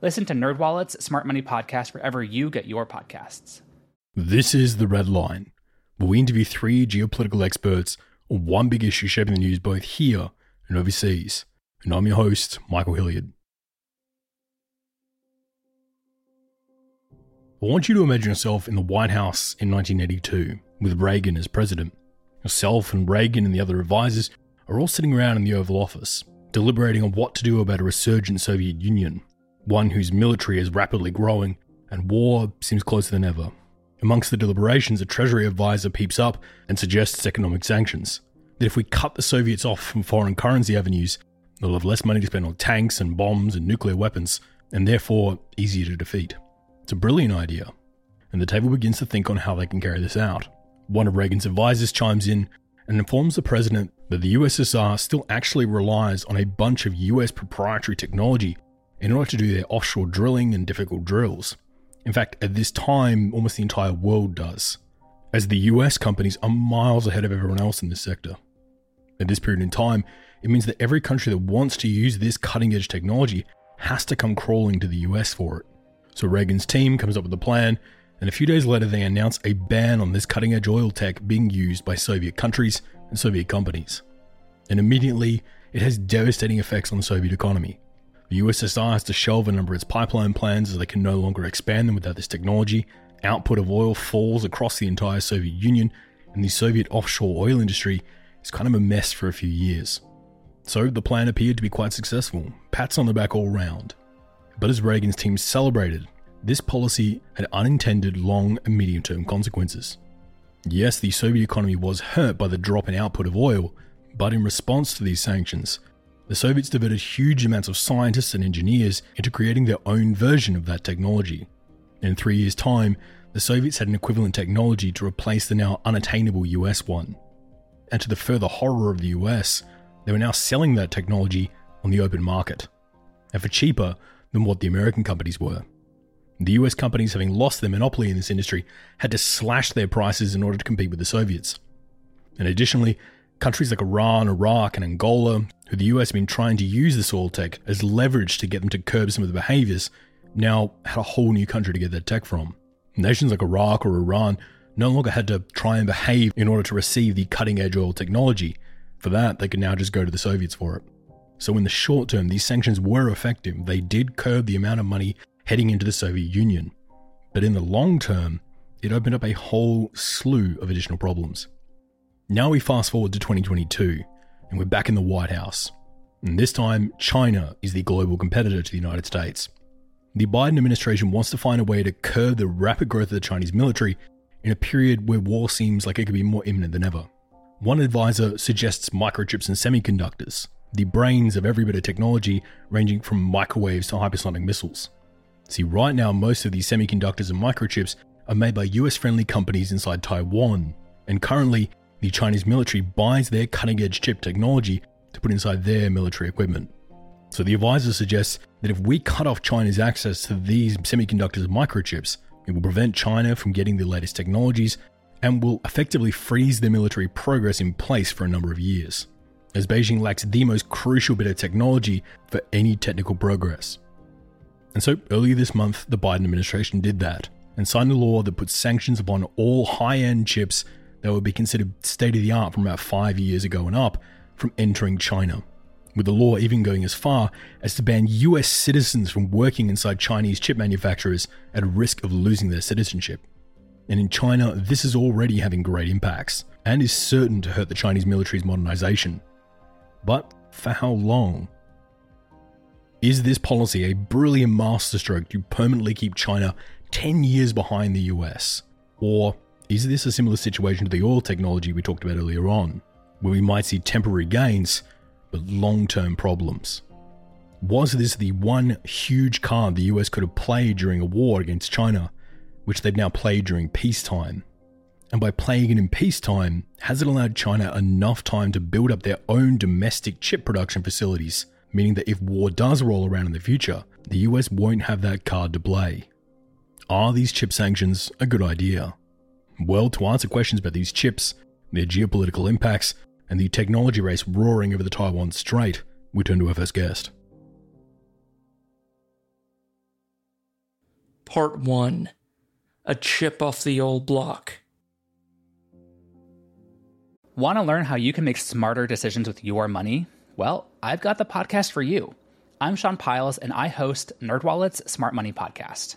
Listen to NerdWallet's Smart Money Podcast wherever you get your podcasts. This is The Red Line, where we interview three geopolitical experts on one big issue shaping the news both here and overseas. And I'm your host, Michael Hilliard. I want you to imagine yourself in the White House in 1982 with Reagan as president. Yourself and Reagan and the other advisors are all sitting around in the Oval Office, deliberating on what to do about a resurgent Soviet Union, one whose military is rapidly growing and war seems closer than ever. Amongst the deliberations, a Treasury advisor peeps up and suggests economic sanctions. That if we cut the Soviets off from foreign currency avenues, they'll have less money to spend on tanks and bombs and nuclear weapons, and therefore easier to defeat. It's a brilliant idea, and the table begins to think on how they can carry this out. One of Reagan's advisors chimes in and informs the president that the USSR still actually relies on a bunch of US proprietary technology in order to do their offshore drilling and difficult drills. In fact, at this time, almost the entire world does, as the US companies are miles ahead of everyone else in this sector. At this period in time, it means that every country that wants to use this cutting edge technology has to come crawling to the US for it. So Reagan's team comes up with a plan, and a few days later, they announce a ban on this cutting edge oil tech being used by Soviet countries and Soviet companies. And immediately, it has devastating effects on the Soviet economy. The USSR has to shelve a number of its pipeline plans as they can no longer expand them without this technology. Output of oil falls across the entire Soviet Union, and the Soviet offshore oil industry is kind of a mess for a few years. So the plan appeared to be quite successful, pats on the back all round. But as Reagan's team celebrated, this policy had unintended long and medium term consequences. Yes, the Soviet economy was hurt by the drop in output of oil, but in response to these sanctions, the Soviets diverted huge amounts of scientists and engineers into creating their own version of that technology. In three years' time, the Soviets had an equivalent technology to replace the now unattainable US one. And to the further horror of the US, they were now selling that technology on the open market, and for cheaper than what the American companies were. The US companies, having lost their monopoly in this industry, had to slash their prices in order to compete with the Soviets. And additionally, Countries like Iran, Iraq, and Angola, who the US had been trying to use this oil tech as leverage to get them to curb some of the behaviors, now had a whole new country to get their tech from. Nations like Iraq or Iran no longer had to try and behave in order to receive the cutting edge oil technology. For that, they could now just go to the Soviets for it. So, in the short term, these sanctions were effective. They did curb the amount of money heading into the Soviet Union. But in the long term, it opened up a whole slew of additional problems. Now we fast forward to 2022, and we're back in the White House. And this time, China is the global competitor to the United States. The Biden administration wants to find a way to curb the rapid growth of the Chinese military in a period where war seems like it could be more imminent than ever. One advisor suggests microchips and semiconductors, the brains of every bit of technology ranging from microwaves to hypersonic missiles. See, right now, most of these semiconductors and microchips are made by US friendly companies inside Taiwan, and currently, the Chinese military buys their cutting edge chip technology to put inside their military equipment. So the advisor suggests that if we cut off China's access to these semiconductors microchips, it will prevent China from getting the latest technologies and will effectively freeze their military progress in place for a number of years, as Beijing lacks the most crucial bit of technology for any technical progress. And so earlier this month, the Biden administration did that and signed a law that puts sanctions upon all high end chips that would be considered state of the art from about five years ago and up from entering China, with the law even going as far as to ban US citizens from working inside Chinese chip manufacturers at risk of losing their citizenship. And in China, this is already having great impacts and is certain to hurt the Chinese military's modernization. But for how long? Is this policy a brilliant masterstroke to permanently keep China 10 years behind the US? Or is this a similar situation to the oil technology we talked about earlier on, where we might see temporary gains but long term problems? Was this the one huge card the US could have played during a war against China, which they've now played during peacetime? And by playing it in peacetime, has it allowed China enough time to build up their own domestic chip production facilities, meaning that if war does roll around in the future, the US won't have that card to play? Are these chip sanctions a good idea? Well, to answer questions about these chips, their geopolitical impacts, and the technology race roaring over the Taiwan Strait, we turn to our first guest. Part 1 A Chip Off the Old Block. Want to learn how you can make smarter decisions with your money? Well, I've got the podcast for you. I'm Sean Pyles, and I host NerdWallet's Smart Money Podcast.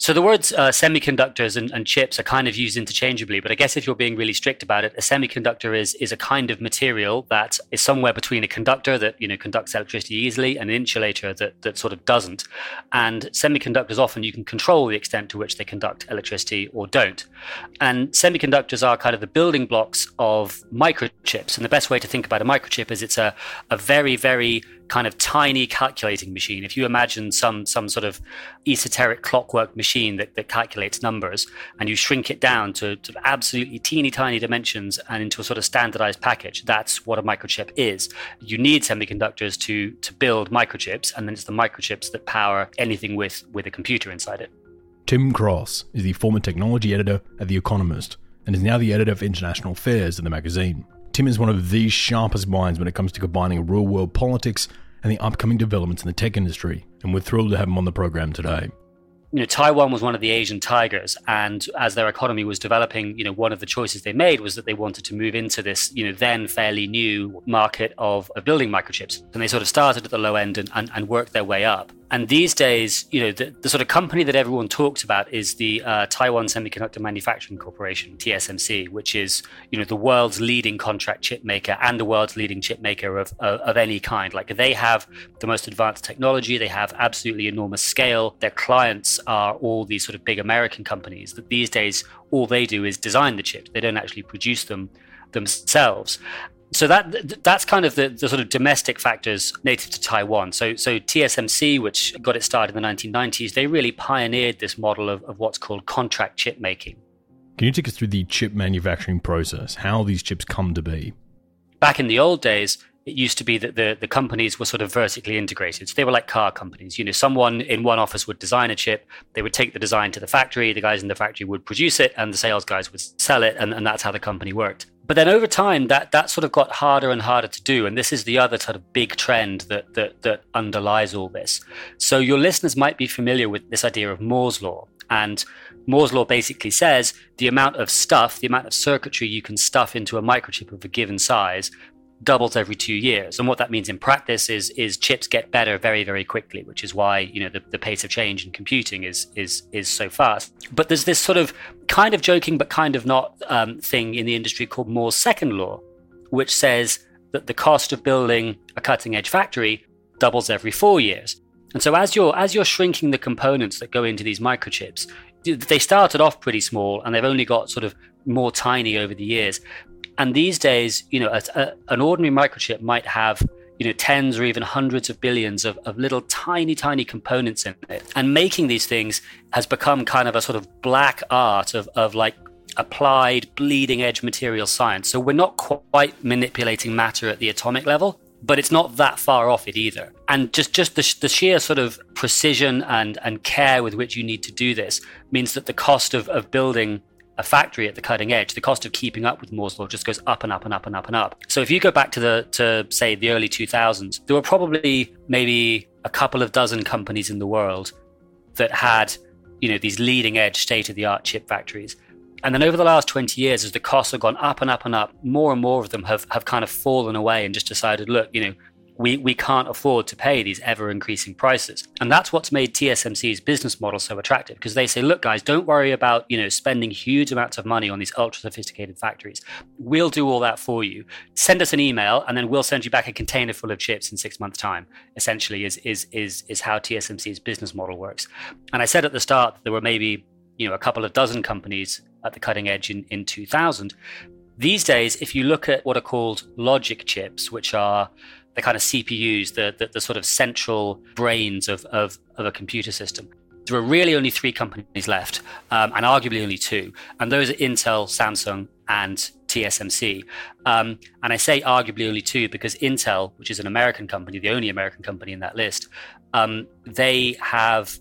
So the words uh, semiconductors and, and, chips are kind of used interchangeably, but I guess if you're being really strict about it, a semiconductor is is a kind of material that is somewhere between a conductor that you know conducts electricity easily and an insulator that that sort of doesn't. And semiconductors often you can control the extent to which they conduct electricity or don't. And semiconductors are kind of the building blocks of microchips. And the best way to think about a microchip is it's a a very very kind of tiny calculating machine. If you imagine some some sort of esoteric clockwork machine that, that calculates numbers and you shrink it down to, to absolutely teeny tiny dimensions and into a sort of standardized package, that's what a microchip is. You need semiconductors to to build microchips, and then it's the microchips that power anything with with a computer inside it. Tim Cross is the former technology editor at The Economist and is now the editor of international affairs in the magazine. Tim is one of the sharpest minds when it comes to combining real world politics and the upcoming developments in the tech industry, and we're thrilled to have him on the program today you know, Taiwan was one of the Asian tigers, and as their economy was developing, you know, one of the choices they made was that they wanted to move into this, you know, then fairly new market of, of building microchips. And they sort of started at the low end and, and, and worked their way up. And these days, you know, the, the sort of company that everyone talks about is the uh, Taiwan Semiconductor Manufacturing Corporation, TSMC, which is, you know, the world's leading contract chip maker and the world's leading chip maker of, of, of any kind. Like they have the most advanced technology, they have absolutely enormous scale. Their clients are all these sort of big American companies that these days all they do is design the chips. They don't actually produce them themselves so that that's kind of the, the sort of domestic factors native to Taiwan. So so TSMC, which got it started in the 1990s, they really pioneered this model of, of what's called contract chip making. Can you take us through the chip manufacturing process? How these chips come to be? Back in the old days, it used to be that the, the companies were sort of vertically integrated. So they were like car companies. You know, someone in one office would design a chip, they would take the design to the factory, the guys in the factory would produce it, and the sales guys would sell it, and, and that's how the company worked. But then over time, that that sort of got harder and harder to do, and this is the other sort of big trend that that that underlies all this. So your listeners might be familiar with this idea of Moore's law, and Moore's law basically says the amount of stuff, the amount of circuitry you can stuff into a microchip of a given size doubles every two years. And what that means in practice is is chips get better very, very quickly, which is why you know the, the pace of change in computing is is is so fast. But there's this sort of kind of joking but kind of not um, thing in the industry called Moore's second law, which says that the cost of building a cutting edge factory doubles every four years. And so as you're as you're shrinking the components that go into these microchips, they started off pretty small and they've only got sort of more tiny over the years. And these days, you know, a, a, an ordinary microchip might have you know tens or even hundreds of billions of, of little tiny tiny components in it. And making these things has become kind of a sort of black art of, of like applied bleeding edge material science. So we're not quite manipulating matter at the atomic level but it's not that far off it either. And just just the, the sheer sort of precision and and care with which you need to do this means that the cost of, of building a factory at the cutting edge, the cost of keeping up with Moore's law just goes up and up and up and up and up. So if you go back to the to say the early 2000s, there were probably maybe a couple of dozen companies in the world that had, you know, these leading edge state of the art chip factories. And then over the last 20 years, as the costs have gone up and up and up, more and more of them have, have kind of fallen away and just decided, look, you know, we, we can't afford to pay these ever increasing prices. And that's what's made TSMC's business model so attractive because they say, look, guys, don't worry about, you know, spending huge amounts of money on these ultra sophisticated factories. We'll do all that for you. Send us an email and then we'll send you back a container full of chips in six months' time, essentially, is is is is how TSMC's business model works. And I said at the start there were maybe, you know, a couple of dozen companies at the cutting edge in, in 2000. These days, if you look at what are called logic chips, which are the kind of CPUs, the, the, the sort of central brains of, of, of, a computer system. There are really only three companies left, um, and arguably only two, and those are Intel, Samsung, and TSMC. Um, and I say arguably only two because Intel, which is an American company, the only American company in that list, um, they have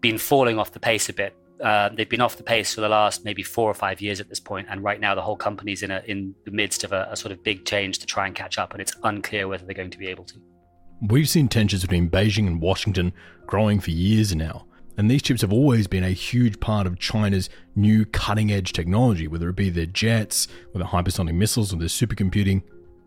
been falling off the pace a bit uh, they've been off the pace for the last maybe four or five years at this point, and right now the whole company's in a in the midst of a, a, sort of big change to try and catch up, and it's unclear whether they're going to be able to. We've seen tensions between Beijing and Washington growing for years now, and these chips have always been a huge part of China's new cutting edge technology, whether it be their jets, or their hypersonic missiles, or their supercomputing.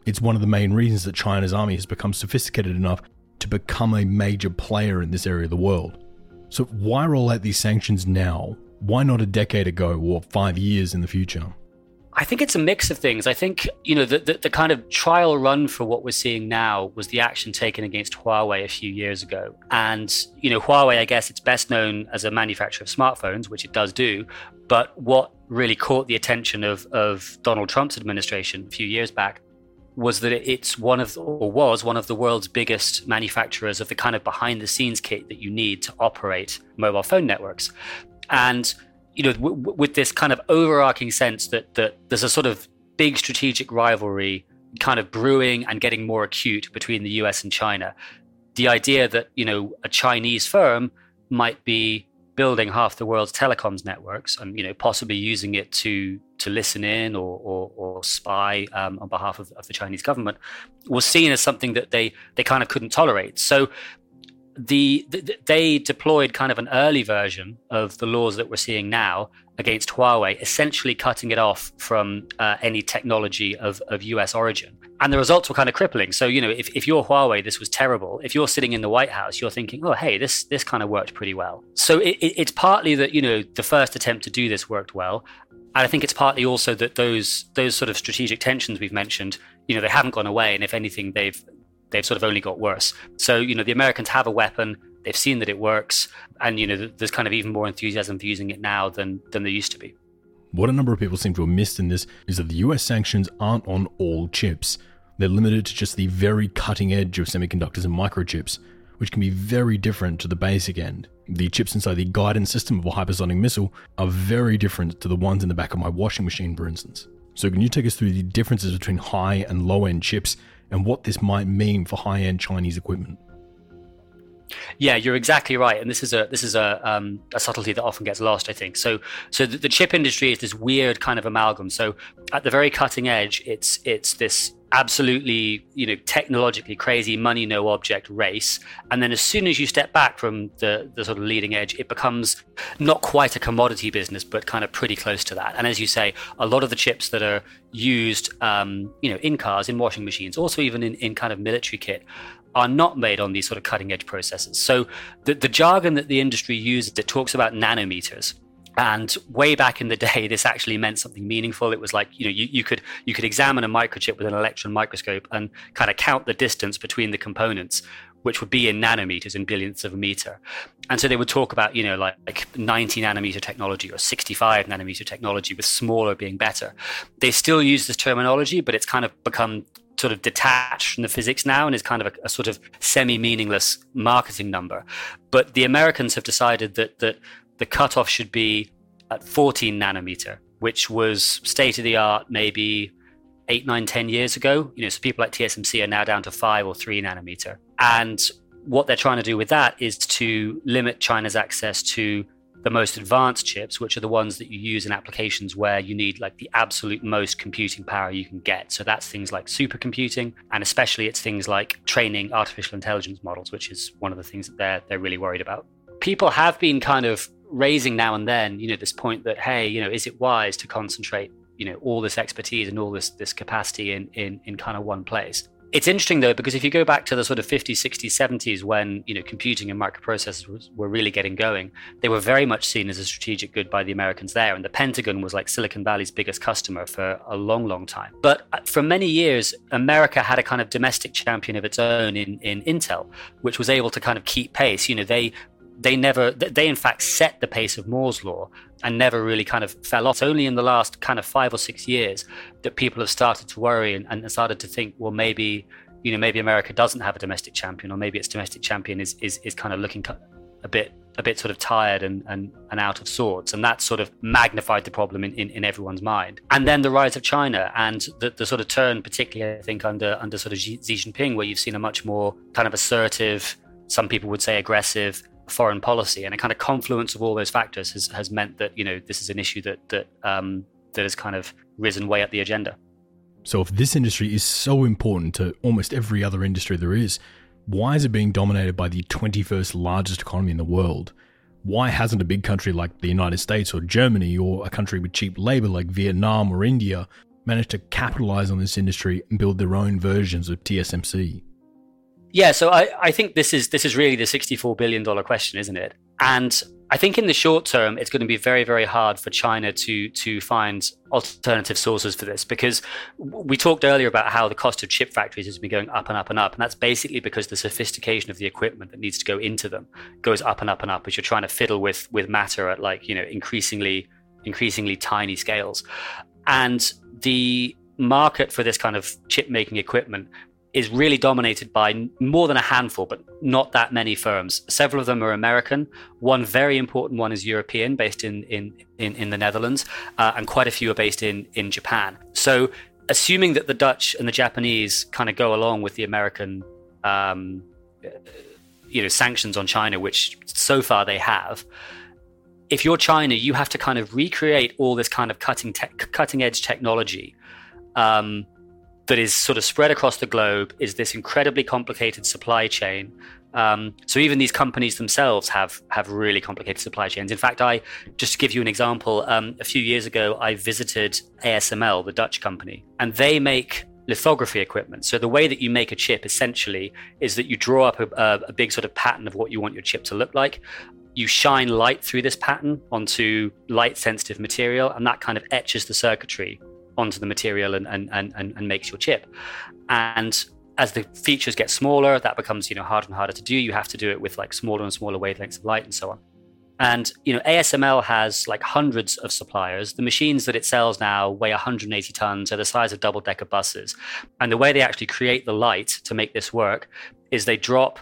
It's one of the main reasons that China's army has become sophisticated enough to become a major player in this area of the world. So why roll out these sanctions now? Why not a decade ago or five years in the future? I think it's a mix of things. I think, you know, the, the, the, kind of trial run for what we're seeing now was the action taken against Huawei a few years ago. And, you know, Huawei, I guess it's best known as a manufacturer of smartphones, which it does do. But what really caught the attention of, of Donald Trump's administration a few years back was that it's one of or was one of the world's biggest manufacturers of the kind of behind the scenes kit that you need to operate mobile phone networks. And you know w- w- with this kind of overarching sense that that there's a sort of big strategic rivalry kind of brewing and getting more acute between the US and China the idea that you know a Chinese firm might be building half the world's telecoms networks and you know possibly using it to to listen in or, or, or spy um, on behalf of, of, the Chinese government was seen as something that they they kind of couldn't tolerate. So the, the, they deployed kind of an early version of the laws that we're seeing now against Huawei, essentially cutting it off from uh, any technology of, of US origin. And the results were kind of crippling. So, you know, if, if you're Huawei, this was terrible. If you're sitting in the White House, you're thinking, oh, hey, this, this kind of worked pretty well. So it, it, it's partly that, you know, the first attempt to do this worked well. And I think it's partly also that those those sort of strategic tensions we've mentioned, you know, they haven't gone away, and if anything, they've they've sort of only got worse. So you know, the Americans have a weapon; they've seen that it works, and you know, there's kind of even more enthusiasm for using it now than than there used to be. What a number of people seem to have missed in this is that the US sanctions aren't on all chips. They're limited to just the very cutting edge of semiconductors and microchips, which can be very different to the basic end. The chips inside the guidance system of a hypersonic missile are very different to the ones in the back of my washing machine, for instance. So, can you take us through the differences between high and low end chips and what this might mean for high end Chinese equipment? Yeah, you're exactly right, and this is a this is a um, a subtlety that often gets lost. I think so. So the, the, chip industry is this weird kind of amalgam. So at the very cutting edge, it's it's this absolutely you know technologically crazy money no object race and then as soon as you step back from the the sort of leading edge it becomes not quite a commodity business but kind of pretty close to that and as you say a lot of the chips that are used um, you know in cars in washing machines also even in, in kind of military kit are not made on these sort of cutting edge processes so the, the jargon that the industry uses it talks about nanometers and way back in the day, this actually meant something meaningful. It was like, you know, you, you could you could examine a microchip with an electron microscope and kind of count the distance between the components, which would be in nanometers, in billionths of a meter. And so they would talk about, you know, like, like 90 nanometer technology or 65 nanometer technology, with smaller being better. They still use this terminology, but it's kind of become sort of detached from the physics now and is kind of a, a sort of semi-meaningless marketing number. But the Americans have decided that that the cutoff should be at 14 nanometer, which was state of the art maybe eight, nine, 10 years ago. You know, so people like TSMC are now down to five or three nanometer. And what they're trying to do with that is to limit China's access to the most advanced chips, which are the ones that you use in applications where you need like the absolute most computing power you can get. So that's things like supercomputing, and especially it's things like training artificial intelligence models, which is one of the things that they're they're really worried about. People have been kind of raising now and then, you know, this point that hey, you know, is it wise to concentrate, you know, all this expertise and all this this capacity in in in kind of one place? It's interesting though because if you go back to the sort of 50s, 60s, 70s when you know computing and microprocessors were really getting going, they were very much seen as a strategic good by the Americans there, and the Pentagon was like Silicon Valley's biggest customer for a long, long time. But uh, for many years, America had a kind of domestic champion of its own in in Intel, which was able to kind of keep pace. You know, they they never they in fact set the pace of Moore's law and never really kind of fell off. Only in the last kind of five or six years that people have started to worry and, and started to think, well, maybe you know maybe America doesn't have a domestic champion, or maybe its domestic champion is is, is kind of looking a bit a bit sort of tired and, and, and out of sorts. And that sort of magnified the problem in, in, in, everyone's mind. And then the rise of China and the, the sort of turn, particularly, I think, under, under sort of Xi Jinping, where you've seen a much more kind of assertive, some people would say aggressive, foreign policy, and a kind of confluence of all those factors has, has meant that you know this is an issue that that um, that has kind of risen way up the agenda. So, if this industry is so important to almost every other industry there is, why is it being dominated by the 21st largest economy in the world? Why hasn't a big country like the United States or Germany or a country with cheap labor like Vietnam or India managed to capitalize on this industry and build their own versions of TSMC? Yeah, so I, I think this is this is really the sixty-four billion dollar question, isn't it? And I think in the short term, it's going to be very, very hard for China to to find alternative sources for this because we talked earlier about how the cost of chip factories has been going up and up and up, and that's basically because the sophistication of the equipment that needs to go into them goes up and up and up as you're trying to fiddle with with matter at like you know increasingly increasingly tiny scales, and the market for this kind of chip making equipment is really dominated by more than a handful, but not that many firms. Several of them are American. One very important one is European, based in in in, in the Netherlands, uh, and quite a few are based in in Japan. So, assuming that the Dutch and the Japanese kind of go along with the American. Um, you know sanctions on China, which so far they have. If you're China, you have to kind of recreate all this kind of cutting te- cutting edge technology um, that is sort of spread across the globe is this incredibly complicated supply chain. Um, so even these companies themselves have have really complicated supply chains. In fact, I just to give you an example, um, a few years ago I visited ASML, the Dutch company, and they make lithography equipment. So the way that you make a chip essentially is that you draw up a, a big sort of pattern of what you want your chip to look like. You shine light through this pattern onto light sensitive material, and that kind of etches the circuitry onto the material and, and, and, and makes your chip. And as the features get smaller, that becomes you know harder and harder to do. You have to do it with like smaller and smaller wavelengths of light and so on. And you know ASML has like hundreds of suppliers. The machines that it sells now weigh 180 tons, are the size of double-decker buses. And the way they actually create the light to make this work is they drop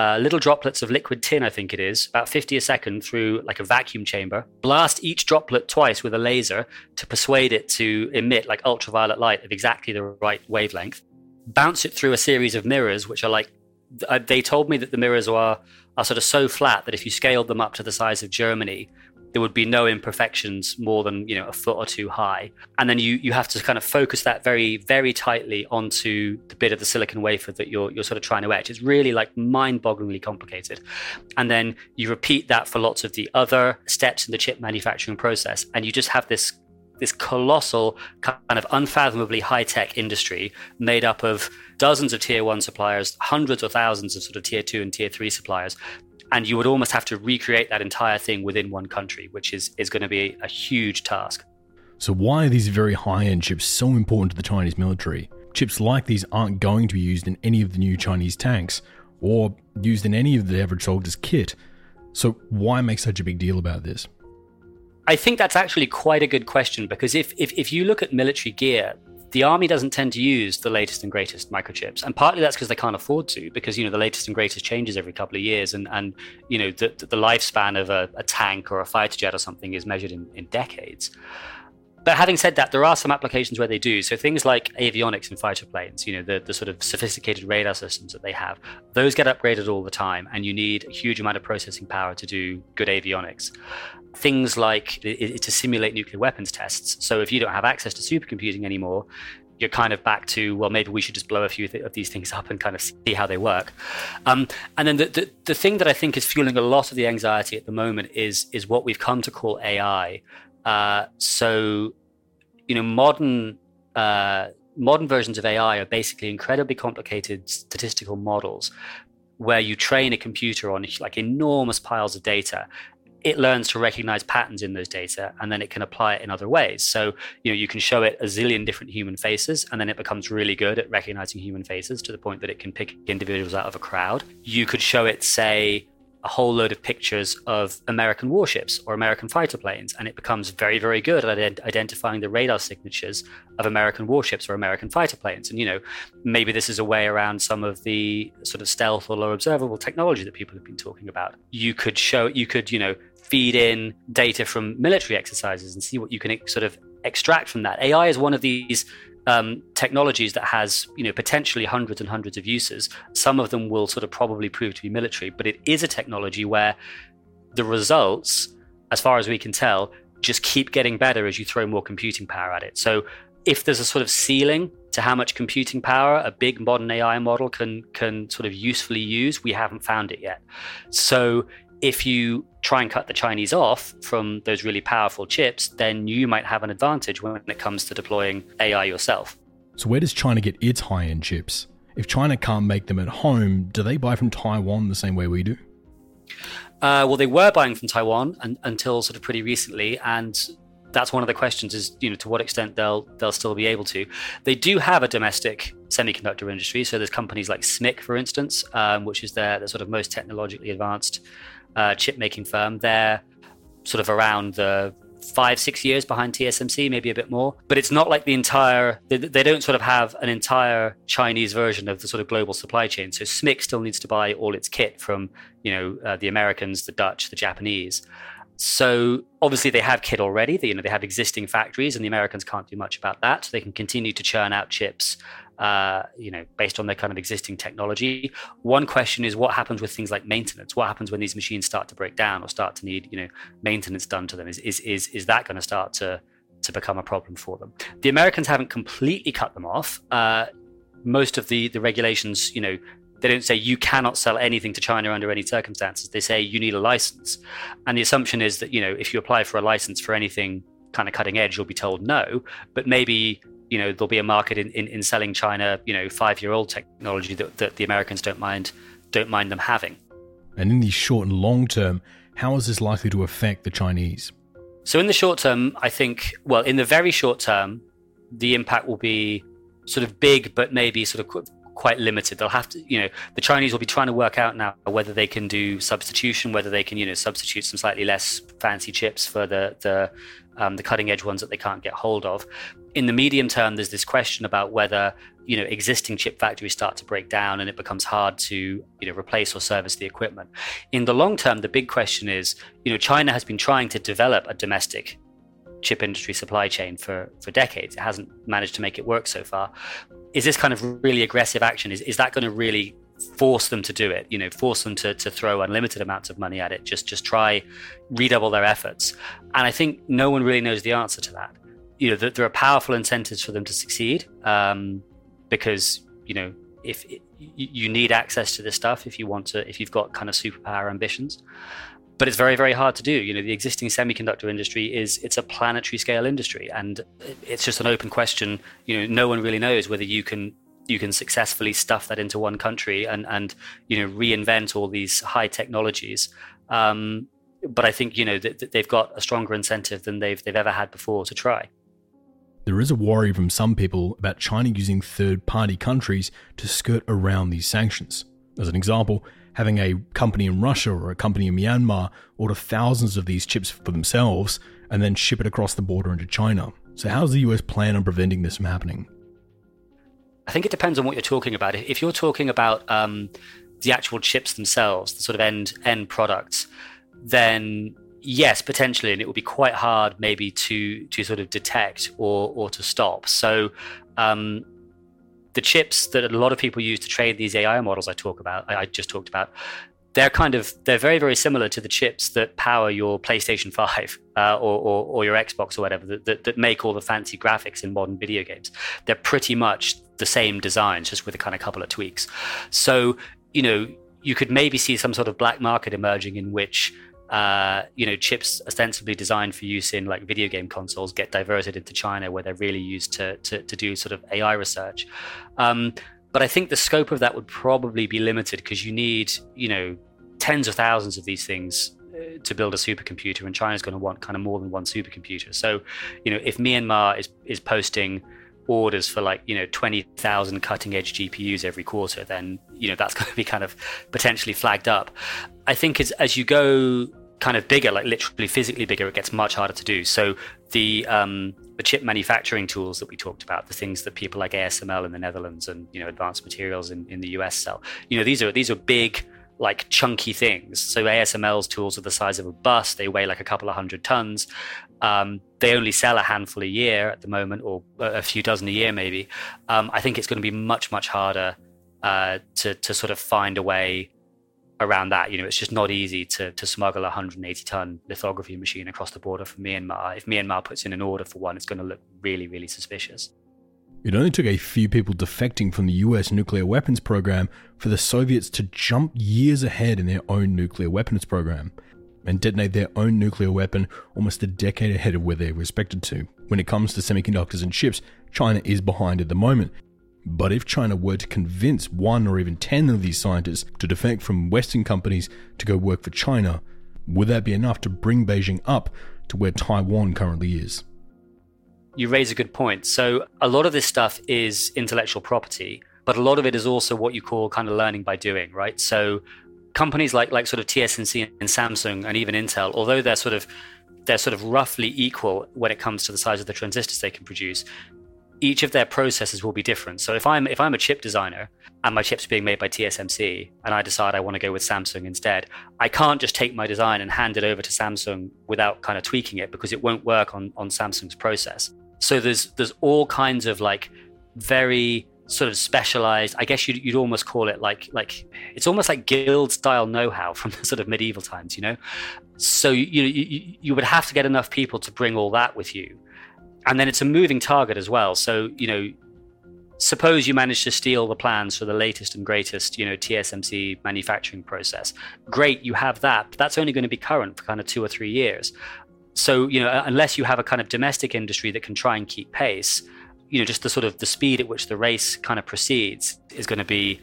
uh, little droplets of liquid tin, I think it is, about 50 a second through like a vacuum chamber, blast each droplet twice with a laser to persuade it to emit like ultraviolet light of exactly the right wavelength, bounce it through a series of mirrors, which are like, uh, they told me that the mirrors are, are sort of so flat that if you scaled them up to the size of Germany, there would be no imperfections more than you know a foot or two high. And then you you have to kind of focus that very very tightly onto the bit of the silicon wafer that you're you're sort of trying to etch. It's really like mind-bogglingly complicated. And then you repeat that for lots of the other steps in the chip manufacturing process. And you just have this this colossal kind of unfathomably high-tech industry made up of dozens of tier one suppliers hundreds or thousands of sort of tier two and tier three suppliers and you would almost have to recreate that entire thing within one country, which is is going to be a huge task. So why are these very high-end chips so important to the Chinese military? Chips like these aren't going to be used in any of the new Chinese tanks or used in any of the average soldier's kit. So why make such a big deal about this? I think that's actually quite a good question because if, if, if you look at military gear, the army doesn't tend to use the latest and greatest microchips and partly that's because they can't afford to because you know the latest and greatest changes every couple of years and and you know the, the lifespan of a, a tank or a fighter jet or something is measured in, in decades but having said that, there are some applications where they do. So things like avionics in fighter planes, you know, the, the sort of sophisticated radar systems that they have, those get upgraded all the time, and you need a huge amount of processing power to do good avionics. Things like to simulate nuclear weapons tests. So if you don't have access to supercomputing anymore, you're kind of back to well maybe we should just blow a few th- of these things up and kind of see how they work. Um, and then the, the, the thing that i think is fueling a lot of the anxiety at the moment is is what we've come to call ai uh, so you know modern uh, modern versions of ai are basically incredibly complicated statistical models where you train a computer on like enormous piles of data it learns to recognize patterns in those data and then it can apply it in other ways. So, you know, you can show it a zillion different human faces and then it becomes really good at recognizing human faces to the point that it can pick individuals out of a crowd. You could show it, say, a whole load of pictures of American warships or American fighter planes, and it becomes very, very good at ident- identifying the radar signatures of American warships or American fighter planes. And, you know, maybe this is a way around some of the sort of stealth or low observable technology that people have been talking about. You could show, you could, you know, feed in data from military exercises and see what you can sort of extract from that. AI is one of these um, technologies that has you know potentially hundreds and hundreds of uses. Some of them will sort of probably prove to be military, but it is a technology where the results, as far as we can tell, just keep getting better as you throw more computing power at it. So if there's a sort of ceiling to how much computing power a big modern AI model can can sort of usefully use, we haven't found it yet. So if you try and cut the Chinese off from those really powerful chips, then you might have an advantage when it comes to deploying AI yourself. So, where does China get its high end chips? If China can't make them at home, do they buy from Taiwan the same way we do? Uh, well, they were buying from Taiwan and, until sort of pretty recently, and that's one of the questions: is you know to what extent they'll they'll still be able to. They do have a domestic semiconductor industry, so there's companies like SMIC, for instance, um, which is their, their sort of most technologically advanced uh, chip making firm. They're sort of around the five, six years behind TSMC, maybe a bit more. But it's not like the entire, they, they, don't sort of have an entire Chinese version of the sort of global supply chain. So SMIC still needs to buy all its kit from, you know, uh, the Americans, the Dutch, the Japanese. So obviously they have kit already. They, you know, they have existing factories, and the Americans can't do much about that. So they can continue to churn out chips uh, you know, based on their kind of existing technology. One question is what happens with things like maintenance? What happens when these machines start to break down or start to need, you know, maintenance done to them? Is is is is that going to start to to become a problem for them? The Americans haven't completely cut them off. Uh, most of the the regulations, you know, they don't say you cannot sell anything to China under any circumstances. They say you need a license, and the assumption is that you know if you apply for a license for anything kind of cutting edge, you'll be told no. But maybe you know there'll be a market in, in, in selling China, you know, five year old technology that, that the Americans don't mind don't mind them having. And in the short and long term, how is this likely to affect the Chinese? So in the short term, I think well, in the very short term, the impact will be sort of big, but maybe sort of quite limited. They'll have to, you know, the Chinese will be trying to work out now whether they can do substitution, whether they can, you know, substitute some slightly less fancy chips for the the um, the cutting edge ones that they can't get hold of. In the medium term, there's this question about whether you know existing chip factories start to break down and it becomes hard to you know replace or service the equipment. In the long term, the big question is, you know, China has been trying to develop a domestic chip industry supply chain for for decades. It hasn't managed to make it work so far. Is this kind of really aggressive action? Is is that going to really force them to do it you know force them to, to throw unlimited amounts of money at it just just try redouble their efforts. And i think no one really knows the answer to that. You know there are powerful incentives for them to succeed um, because you know if you need access to this stuff if you want to if you've got kind of superpower ambitions. But it's very very hard to do. You know the existing semiconductor industry is it's a planetary scale industry and it's just an open question. You know no one really knows whether you can you can successfully stuff that into one country and and you know reinvent all these high technologies um, but I think you know that they've got a stronger incentive than they've they've ever had before to try. There is a worry from some people about China using third party countries to skirt around these sanctions. As an example, having a company in Russia or a company in Myanmar order thousands of these chips for themselves and then ship it across the border into China. So, how's the US plan on preventing this from happening? I think it depends on what you're talking about. If you're talking about um, the actual chips themselves, the sort of end end products, then yes, potentially, and it would be quite hard maybe to to sort of detect or or to stop. So. Um, the chips that a lot of people use to trade these AI models I talk about, I just talked about, they're kind of they're very very similar to the chips that power your PlayStation Five uh, or, or, or your Xbox or whatever that, that, that make all the fancy graphics in modern video games. They're pretty much the same designs, just with a kind of couple of tweaks. So you know you could maybe see some sort of black market emerging in which uh, you know, chips ostensibly designed for use in like video game consoles get diverted into China, where they're really used to to, to do sort of AI research. Um, but I think the scope of that would probably be limited because you need, you know, tens of thousands of these things uh, to build a supercomputer, and China's going to want kind of more than one supercomputer. So, you know, if Myanmar is is posting orders for like you know 20,000 cutting edge GPUs every quarter then you know that's going to be kind of potentially flagged up i think as as you go kind of bigger, like literally physically bigger, it gets much harder to do. So the um, the chip manufacturing tools that we talked about, the things that people like ASML in the Netherlands and you know Advanced Materials in, in the US sell, you know these are these are big like chunky things. So ASML's tools are the size of a bus. They weigh like a couple of hundred tons. Um, they only sell a handful a year at the moment, or a few dozen a year maybe. Um, I think it's going to be much much harder uh, to to sort of find a way around that. You know, it's just not easy to, to smuggle a 180 ton lithography machine across the border from Myanmar. If Myanmar puts in an order for one, it's going to look really, really suspicious. It only took a few people defecting from the US nuclear weapons program for the Soviets to jump years ahead in their own nuclear weapons program and detonate their own nuclear weapon almost a decade ahead of where they're expected to. When it comes to semiconductors and chips, China is behind at the moment, but if China were to convince one or even 10 of these scientists to defect from Western companies to go work for China, would that be enough to bring Beijing up to where Taiwan currently is? You raise a good point. So, a lot of this stuff is intellectual property, but a lot of it is also what you call kind of learning by doing, right? So, companies like like sort of TSMC and Samsung and even Intel, although they're sort of they're sort of roughly equal when it comes to the size of the transistors they can produce each of their processes will be different. So if I'm if I'm a chip designer and my chips being made by TSMC and I decide I want to go with Samsung instead, I can't just take my design and hand it over to Samsung without kind of tweaking it because it won't work on on Samsung's process. So there's there's all kinds of like very sort of specialized i guess you'd, you'd almost call it like like it's almost like guild style know-how from the sort of medieval times you know so you, you you would have to get enough people to bring all that with you and then it's a moving target as well. So, you know, suppose you manage to steal the plans for the latest and greatest, you know, TSMC manufacturing process. Great, you have that, but that's only going to be current for kind of two or three years. So, you know, unless you have a kind of domestic industry that can try and keep pace, you know, just the sort of the speed at which the race kind of proceeds is going to be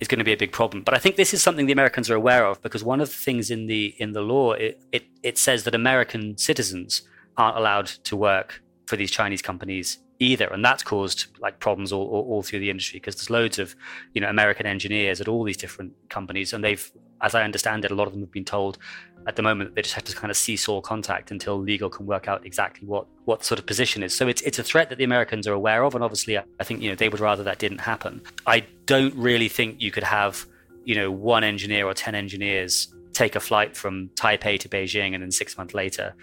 is going to be a big problem. But I think this is something the Americans are aware of because one of the things in the in the law it, it, it says that American citizens aren't allowed to work for these Chinese companies either, and that's caused like problems all, all, all through the industry because there's loads of you know American engineers at all these different companies, and they've, as I understand it, a lot of them have been told at the moment that they just have to kind of seesaw contact until legal can work out exactly what what sort of position is. So it's it's a threat that the Americans are aware of, and obviously I think you know they would rather that didn't happen. I don't really think you could have you know one engineer or ten engineers take a flight from Taipei to Beijing and then six months later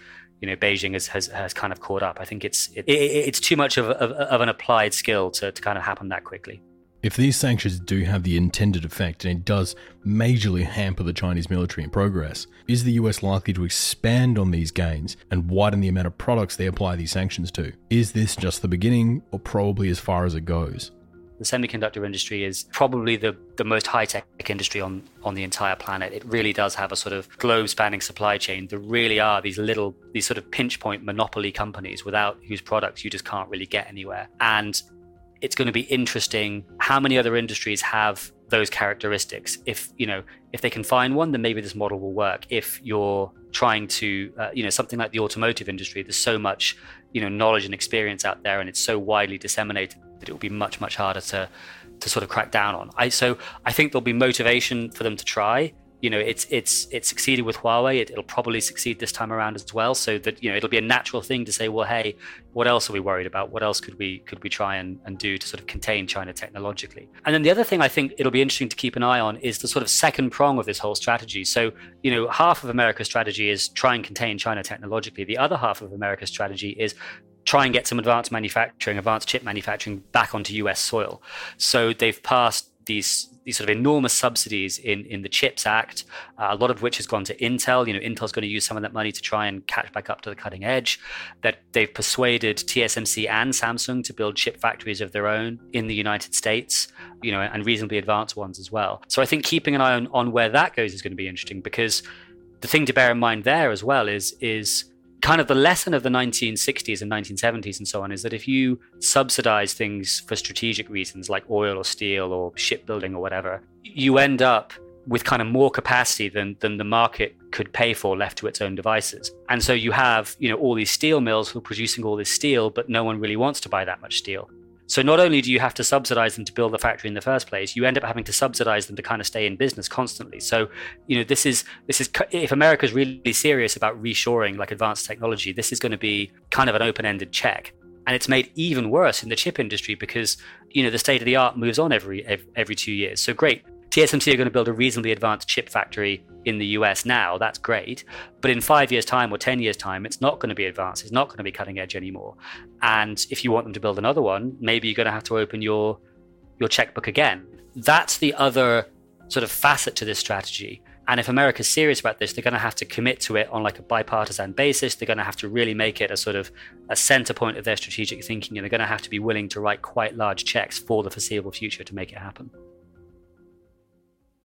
you know Beijing has, has, has kind of caught up. I think it's it, it's too much of, of, of an applied skill to, to kind of happen that quickly. If these sanctions do have the intended effect and it does majorly hamper the Chinese military in progress, is the US likely to expand on these gains and widen the amount of products they apply these sanctions to? Is this just the beginning or probably as far as it goes? The semiconductor industry is probably the, the most high tech industry on, on the entire planet. It really does have a sort of globe spanning supply chain. There really are these little, these sort of pinch point monopoly companies without whose products you just can't really get anywhere. And it's going to be interesting how many other industries have those characteristics. If, you know, if they can find one, then maybe this model will work. If you're trying to, uh, you know, something like the automotive industry, there's so much, you know, knowledge and experience out there and it's so widely disseminated that it will be much much harder to to sort of crack down on. I so I think there'll be motivation for them to try. You know, it's it's it's succeeded with Huawei. It, will probably succeed this time around as well. So that you know, it'll be a natural thing to say, well, hey, what else are we worried about? What else could we could we try and, and do to sort of contain China technologically? And then the other thing I think it'll be interesting to keep an eye on is the sort of second prong of this whole strategy. So you know, half of America's strategy is try and contain China technologically. The other half of America's strategy is try and get some advanced manufacturing, advanced chip manufacturing back onto US soil. So they've passed these these sort of enormous subsidies in in the Chips Act, uh, a lot of which has gone to Intel. You know, Intel's going to use some of that money to try and catch back up to the cutting edge. That they've persuaded TSMC and Samsung to build chip factories of their own in the United States. You know, and reasonably advanced ones as well. So I think keeping an eye on, on where that goes is going to be interesting because the thing to bear in mind there as well is is kind of the lesson of the 1960s and 1970s and so on is that if you subsidize things for strategic reasons like oil or steel or shipbuilding or whatever, you end up with kind of more capacity than than the market could pay for left to its own devices. And so you have, you know, all these steel mills who are producing all this steel, but no one really wants to buy that much steel. So not only do you have to subsidize them to build the factory in the first place, you end up having to subsidize them to kind of stay in business constantly. So, you know, this is this is if America is really serious about reshoring like advanced technology, this is going to be kind of an open-ended check. And it's made even worse in the chip industry because, you know, the state of the art moves on every every 2 years. So great, TSMC are going to build a reasonably advanced chip factory in the US now. That's great. But in five years' time or 10 years' time, it's not going to be advanced. It's not going to be cutting edge anymore. And if you want them to build another one, maybe you're going to have to open your, your checkbook again. That's the other sort of facet to this strategy. And if America's serious about this, they're going to have to commit to it on like a bipartisan basis. They're going to have to really make it a sort of a center point of their strategic thinking. And they're going to have to be willing to write quite large checks for the foreseeable future to make it happen.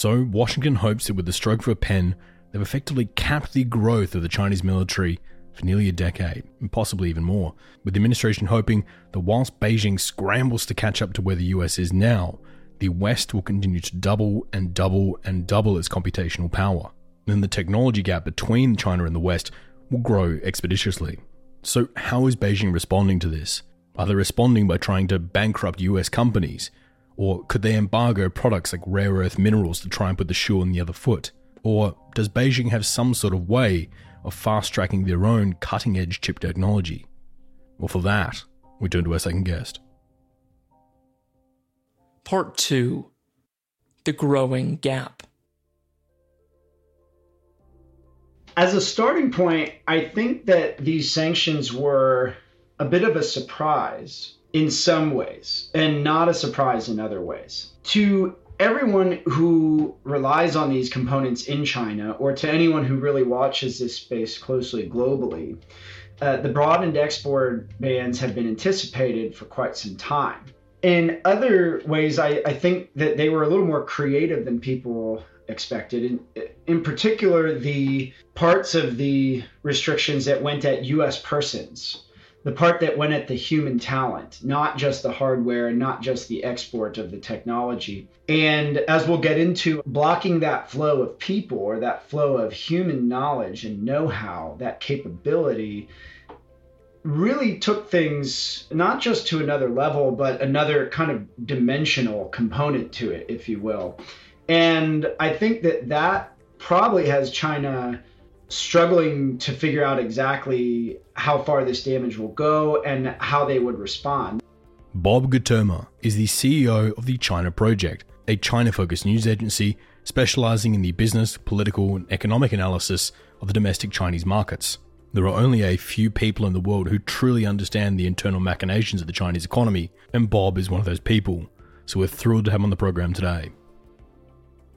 So, Washington hopes that with the stroke of a pen, they've effectively capped the growth of the Chinese military for nearly a decade, and possibly even more, with the administration hoping that whilst Beijing scrambles to catch up to where the US is now, the West will continue to double and double and double its computational power. Then the technology gap between China and the West will grow expeditiously. So, how is Beijing responding to this? Are they responding by trying to bankrupt US companies? Or could they embargo products like rare earth minerals to try and put the shoe on the other foot? Or does Beijing have some sort of way of fast tracking their own cutting edge chip technology? Well, for that, we turn to our second guest. Part 2 The Growing Gap. As a starting point, I think that these sanctions were a bit of a surprise in some ways and not a surprise in other ways. To everyone who relies on these components in China or to anyone who really watches this space closely globally, uh, the broadened export bans have been anticipated for quite some time. In other ways, I, I think that they were a little more creative than people expected. In, in particular, the parts of the restrictions that went at U.S. persons the part that went at the human talent, not just the hardware and not just the export of the technology. And as we'll get into, blocking that flow of people or that flow of human knowledge and know how, that capability, really took things not just to another level, but another kind of dimensional component to it, if you will. And I think that that probably has China struggling to figure out exactly how far this damage will go and how they would respond. Bob Guterma is the CEO of the China Project, a China focused news agency specializing in the business, political, and economic analysis of the domestic Chinese markets. There are only a few people in the world who truly understand the internal machinations of the Chinese economy, and Bob is one of those people. So we're thrilled to have him on the program today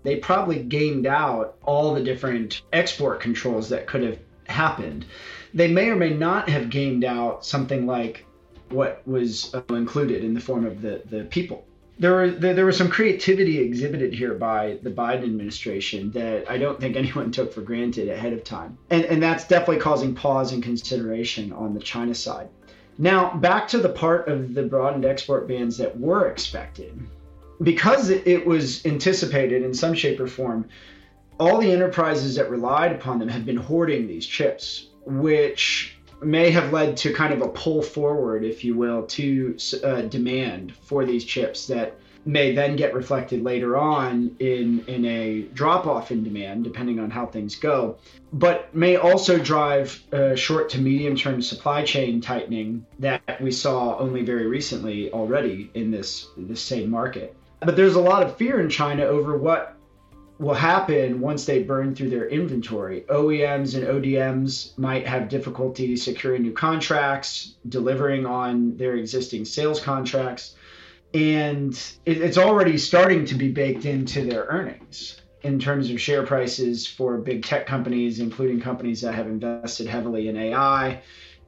they probably gamed out all the different export controls that could have happened. They may or may not have gamed out something like what was uh, included in the form of the, the people. There, were, there, there was some creativity exhibited here by the Biden administration that I don't think anyone took for granted ahead of time. And, and that's definitely causing pause and consideration on the China side. Now, back to the part of the broadened export bans that were expected because it was anticipated in some shape or form, all the enterprises that relied upon them have been hoarding these chips, which may have led to kind of a pull forward, if you will, to uh, demand for these chips that may then get reflected later on in in a drop off in demand depending on how things go but may also drive a short to medium term supply chain tightening that we saw only very recently already in this this same market but there's a lot of fear in China over what will happen once they burn through their inventory. OEMs and ODMs might have difficulty securing new contracts, delivering on their existing sales contracts and it's already starting to be baked into their earnings in terms of share prices for big tech companies, including companies that have invested heavily in AI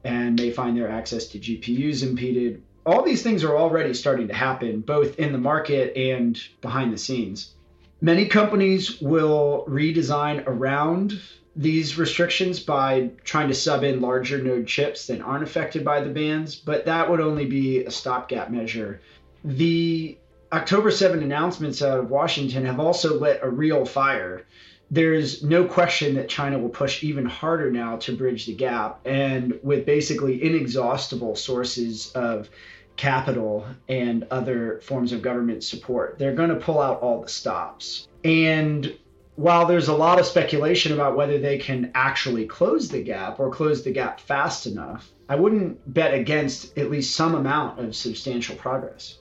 and may find their access to GPUs impeded. All these things are already starting to happen, both in the market and behind the scenes. Many companies will redesign around these restrictions by trying to sub in larger node chips that aren't affected by the bans, but that would only be a stopgap measure the October 7 announcements out of Washington have also lit a real fire. There's no question that China will push even harder now to bridge the gap, and with basically inexhaustible sources of capital and other forms of government support, they're going to pull out all the stops. And while there's a lot of speculation about whether they can actually close the gap or close the gap fast enough, I wouldn't bet against at least some amount of substantial progress.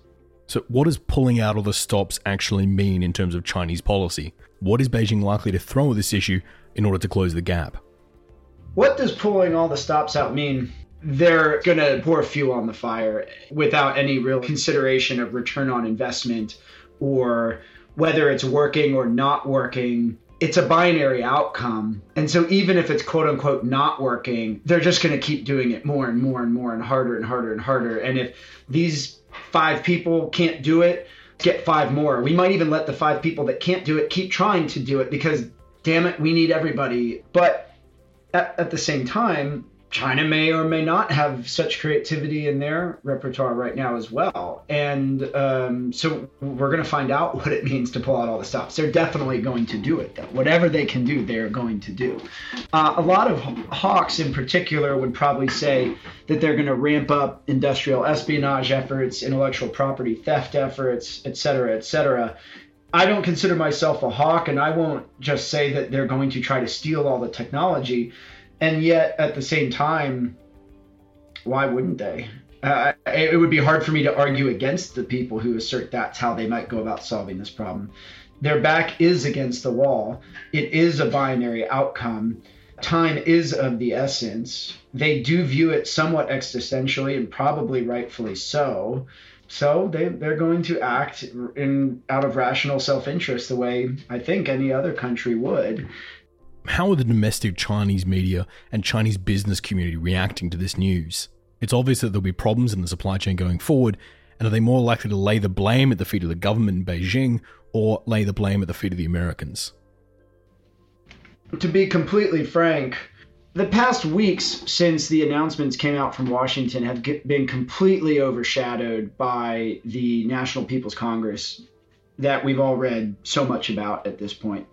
So, what does pulling out all the stops actually mean in terms of Chinese policy? What is Beijing likely to throw at this issue in order to close the gap? What does pulling all the stops out mean? They're going to pour fuel on the fire without any real consideration of return on investment or whether it's working or not working. It's a binary outcome. And so, even if it's quote unquote not working, they're just going to keep doing it more and more and more and harder and harder and harder. And if these five people can't do it, get five more. We might even let the five people that can't do it keep trying to do it because, damn it, we need everybody. But at, at the same time, China may or may not have such creativity in their repertoire right now as well. And um, so we're going to find out what it means to pull out all the stops. They're definitely going to do it, though. Whatever they can do, they're going to do. Uh, a lot of hawks in particular would probably say that they're going to ramp up industrial espionage efforts, intellectual property theft efforts, et cetera, et cetera. I don't consider myself a hawk, and I won't just say that they're going to try to steal all the technology and yet at the same time, why wouldn't they? Uh, it would be hard for me to argue against the people who assert that's how they might go about solving this problem. Their back is against the wall. It is a binary outcome. Time is of the essence. They do view it somewhat existentially and probably rightfully so. So they, they're going to act in out of rational self-interest the way I think any other country would. How are the domestic Chinese media and Chinese business community reacting to this news? It's obvious that there'll be problems in the supply chain going forward, and are they more likely to lay the blame at the feet of the government in Beijing or lay the blame at the feet of the Americans? To be completely frank, the past weeks since the announcements came out from Washington have been completely overshadowed by the National People's Congress that we've all read so much about at this point.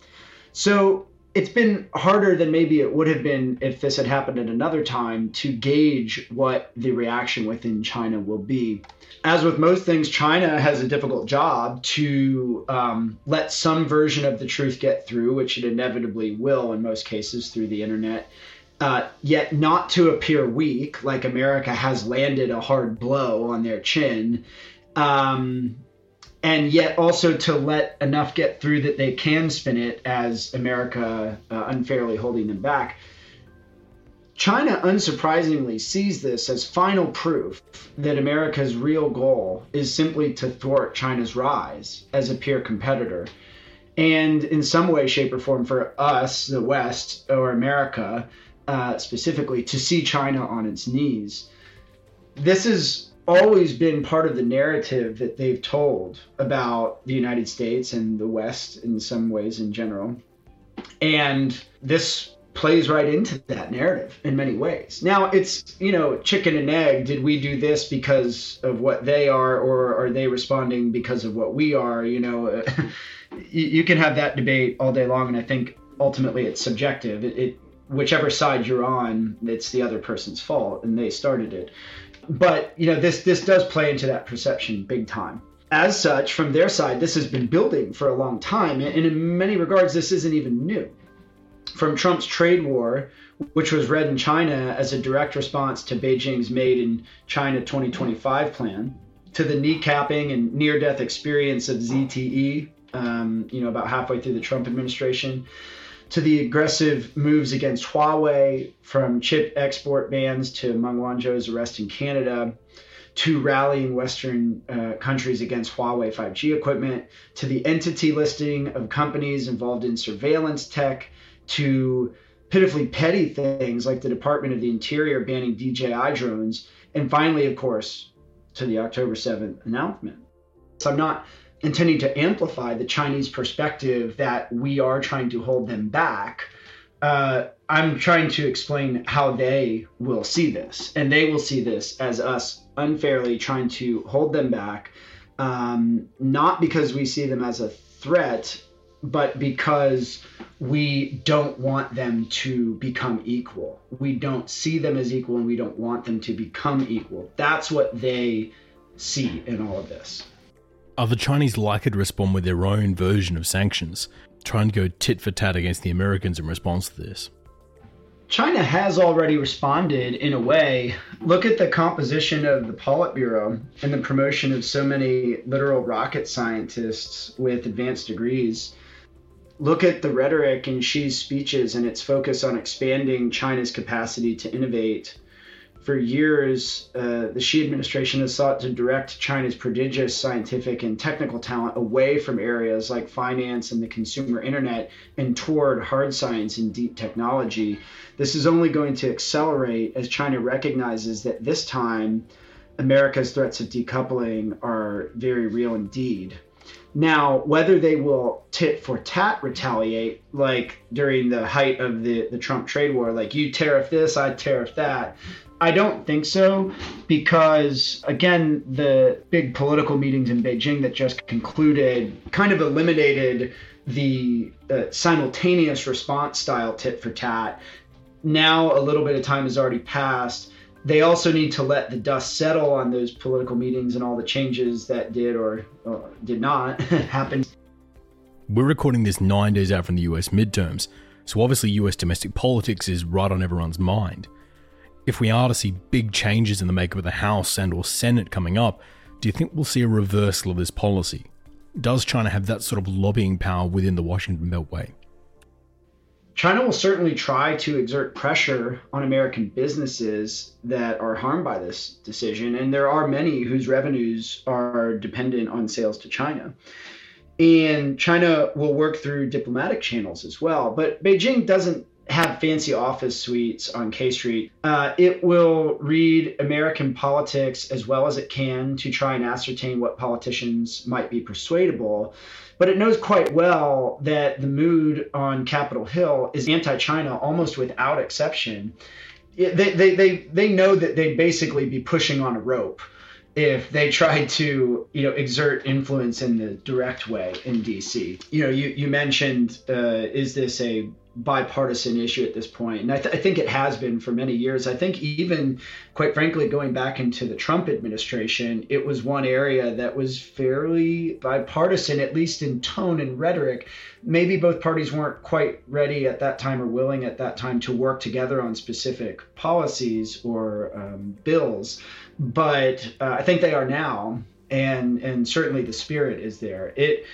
So it's been harder than maybe it would have been if this had happened at another time to gauge what the reaction within China will be. As with most things, China has a difficult job to um, let some version of the truth get through, which it inevitably will in most cases through the internet. Uh, yet not to appear weak, like America has landed a hard blow on their chin. Um, and yet also to let enough get through that they can spin it as America uh, unfairly holding them back. China, unsurprisingly, sees this as final proof that America's real goal is simply to thwart China's rise as a peer competitor. And in some way, shape, or form, for us, the West, or America uh, specifically, to see China on its knees. This is always been part of the narrative that they've told about the United States and the West in some ways in general. And this plays right into that narrative in many ways. Now it's, you know, chicken and egg. Did we do this because of what they are, or are they responding because of what we are? You know, uh, you, can have that debate all day long, and I think ultimately it's subjective. It, it whichever side you're on, it's the other person's fault and they started it. But you know, this this does play into that perception big time. As such, from their side, this has been building for a long time, and in many regards, this isn't even new. From Trump's trade war, which was read in China as a direct response to Beijing's Made in China 2025 plan, to the kneecapping and near-death experience of ZTE, um, you know, about halfway through the Trump administration, to the aggressive moves against Huawei, from chip export bans to Meng Wanzhou's arrest in Canada, to rallying Western uh, countries against Huawei 5G equipment, to the entity listing of companies involved in surveillance tech, to pitifully petty things like the Department of the Interior banning DJI drones, and finally, of course, to the October 7th announcement. So I'm not intending to amplify the Chinese perspective that we are trying to hold them back. Uh, I'm trying to explain how they will see this, and they will see this as us unfairly trying to hold them back, um, not because we see them as a threat, but because we don't want them to become equal. We don't see them as equal, and we don't want them to become equal. That's what they see in all of this. Are the Chinese likely to respond with their own version of sanctions, trying to go tit for tat against the Americans in response to this? China has already responded in a way. Look at the composition of the Politburo and the promotion of so many literal rocket scientists with advanced degrees. Look at the rhetoric in Xi's speeches and its focus on expanding China's capacity to innovate for years, uh, the Xi administration has sought to direct China's prodigious scientific and technical talent away from areas like finance and the consumer internet and toward hard science and deep technology. This is only going to accelerate as China recognizes that this time America's threats of decoupling are very real indeed. Now, whether they will tit for tat retaliate, like during the height of the, the Trump trade war, like you tariff this, I tariff that, I don't think so because, again, the big political meetings in Beijing that just concluded kind of eliminated the uh, simultaneous response style tit for tat. Now, a little bit of time has already passed. They also need to let the dust settle on those political meetings and all the changes that did or, or did not happen. We're recording this nine days out from the US midterms, so obviously US domestic politics is right on everyone's mind. If we are to see big changes in the makeup of the House and or Senate coming up, do you think we'll see a reversal of this policy? Does China have that sort of lobbying power within the Washington Beltway? China will certainly try to exert pressure on American businesses that are harmed by this decision, and there are many whose revenues are dependent on sales to China. And China will work through diplomatic channels as well. But Beijing doesn't have fancy office suites on K Street. Uh, it will read American politics as well as it can to try and ascertain what politicians might be persuadable. But it knows quite well that the mood on Capitol Hill is anti China almost without exception. They, they, they, they know that they'd basically be pushing on a rope if they tried to you know exert influence in the direct way in DC. You know, you you mentioned uh, is this a bipartisan issue at this point, and I, th- I, think it has been for many years. I think even, quite frankly, going back into the Trump administration, it was one area that was fairly bipartisan, at least in tone and rhetoric. Maybe both parties weren't quite ready at that time or willing at that time to work together on specific policies or um, bills, but uh, I think they are now and and certainly the spirit is there. It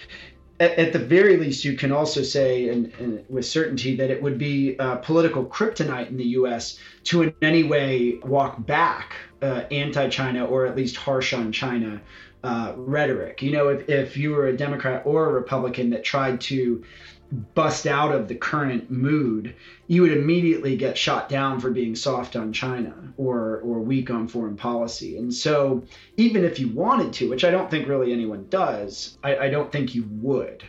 at, at, the very least, you can also say, and, and with certainty, that it would be uh, political kryptonite in the U.S. to in any way walk back uh, anti-China or at least harsh on China uh, rhetoric. You know, if, if you were a Democrat or a Republican that tried to bust out of the current mood, you would immediately get shot down for being soft on China or or weak on foreign policy. And so, even if you wanted to, which I don't think really anyone does, I, I don't think you would.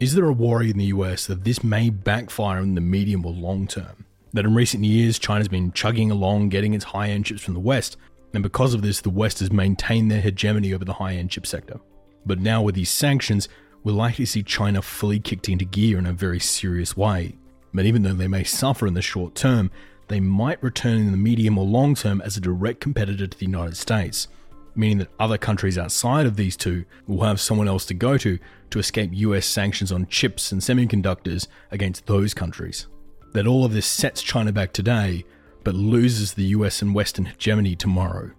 Is there a worry in the US that this may backfire in the medium or long term? That in recent years, China's been chugging along, getting its high end chips from the West, and because of this, the West has maintained their hegemony over the high end chip sector. But now, with these sanctions, we're likely see China fully kicked into gear in a very serious way. But even though they may suffer in the short term, they might return in the medium or long term as a direct competitor to the United States, meaning that other countries outside of these two will have someone else to go to to escape US sanctions on chips and semiconductors against those countries. That all of this sets China back today, but loses the US and Western hegemony tomorrow.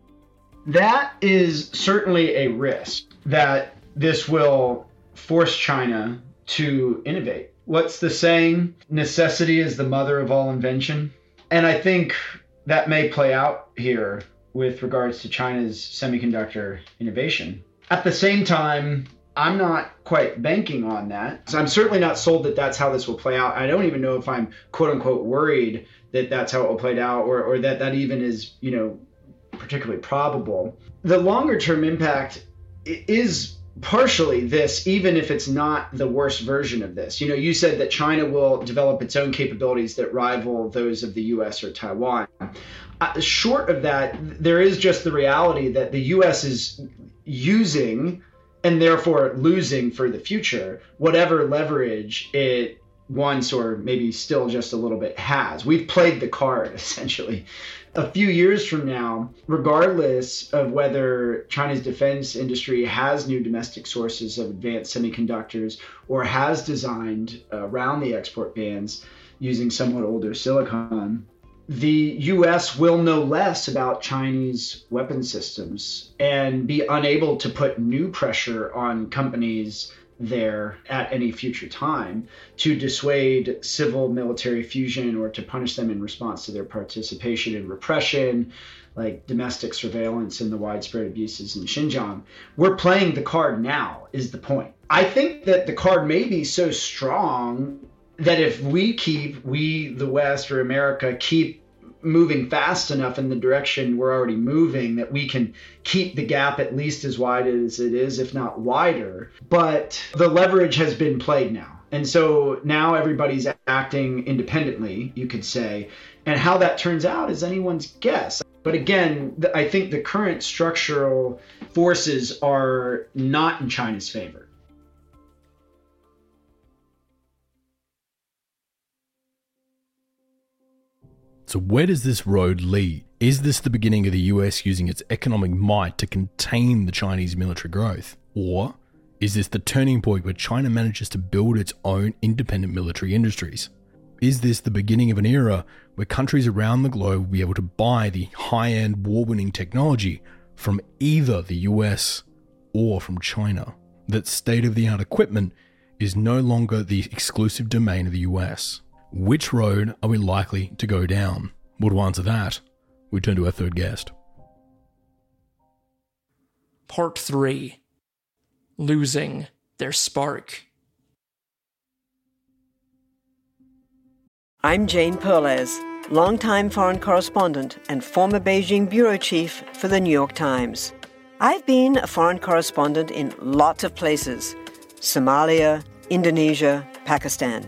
That is certainly a risk that this will force China to innovate. What's the saying? Necessity is the mother of all invention. And I think that may play out here with regards to China's semiconductor innovation. At the same time, I'm not quite banking on that. So I'm certainly not sold that that's how this will play out. I don't even know if I'm quote unquote worried that that's how it will play out or, or that that even is, you know, particularly probable. The longer term impact is partially this, even if it's not the worst version of this. You know, you said that China will develop its own capabilities that rival those of the US or Taiwan. Uh, short of that, there is just the reality that the US is using and therefore losing for the future whatever leverage it once or maybe still just a little bit has. We've played the card essentially a few years from now, regardless of whether China's defense industry has new domestic sources of advanced semiconductors or has designed uh, around the export bans using somewhat older silicon, the US will know less about Chinese weapon systems and be unable to put new pressure on companies there at any future time to dissuade civil military fusion or to punish them in response to their participation in repression, like domestic surveillance and the widespread abuses in Xinjiang. We're playing the card now, is the point. I think that the card may be so strong that if we keep, we, the West or America, keep moving fast enough in the direction we're already moving that we can keep the gap at least as wide as it is, if not wider. But the leverage has been played now. And so now everybody's acting independently, you could say. And how that turns out is anyone's guess. But again, I think the current structural forces are not in China's favor. So, where does this road lead? Is this the beginning of the US using its economic might to contain the Chinese military growth? Or is this the turning point where China manages to build its own independent military industries? Is this the beginning of an era where countries around the globe will be able to buy the high end war winning technology from either the US or from China? That state of the art equipment is no longer the exclusive domain of the US. Which road are we likely to go down? Well, to answer that, we turn to our third guest. Part 3 Losing Their Spark. I'm Jane Perlez, longtime foreign correspondent and former Beijing bureau chief for the New York Times. I've been a foreign correspondent in lots of places Somalia, Indonesia, Pakistan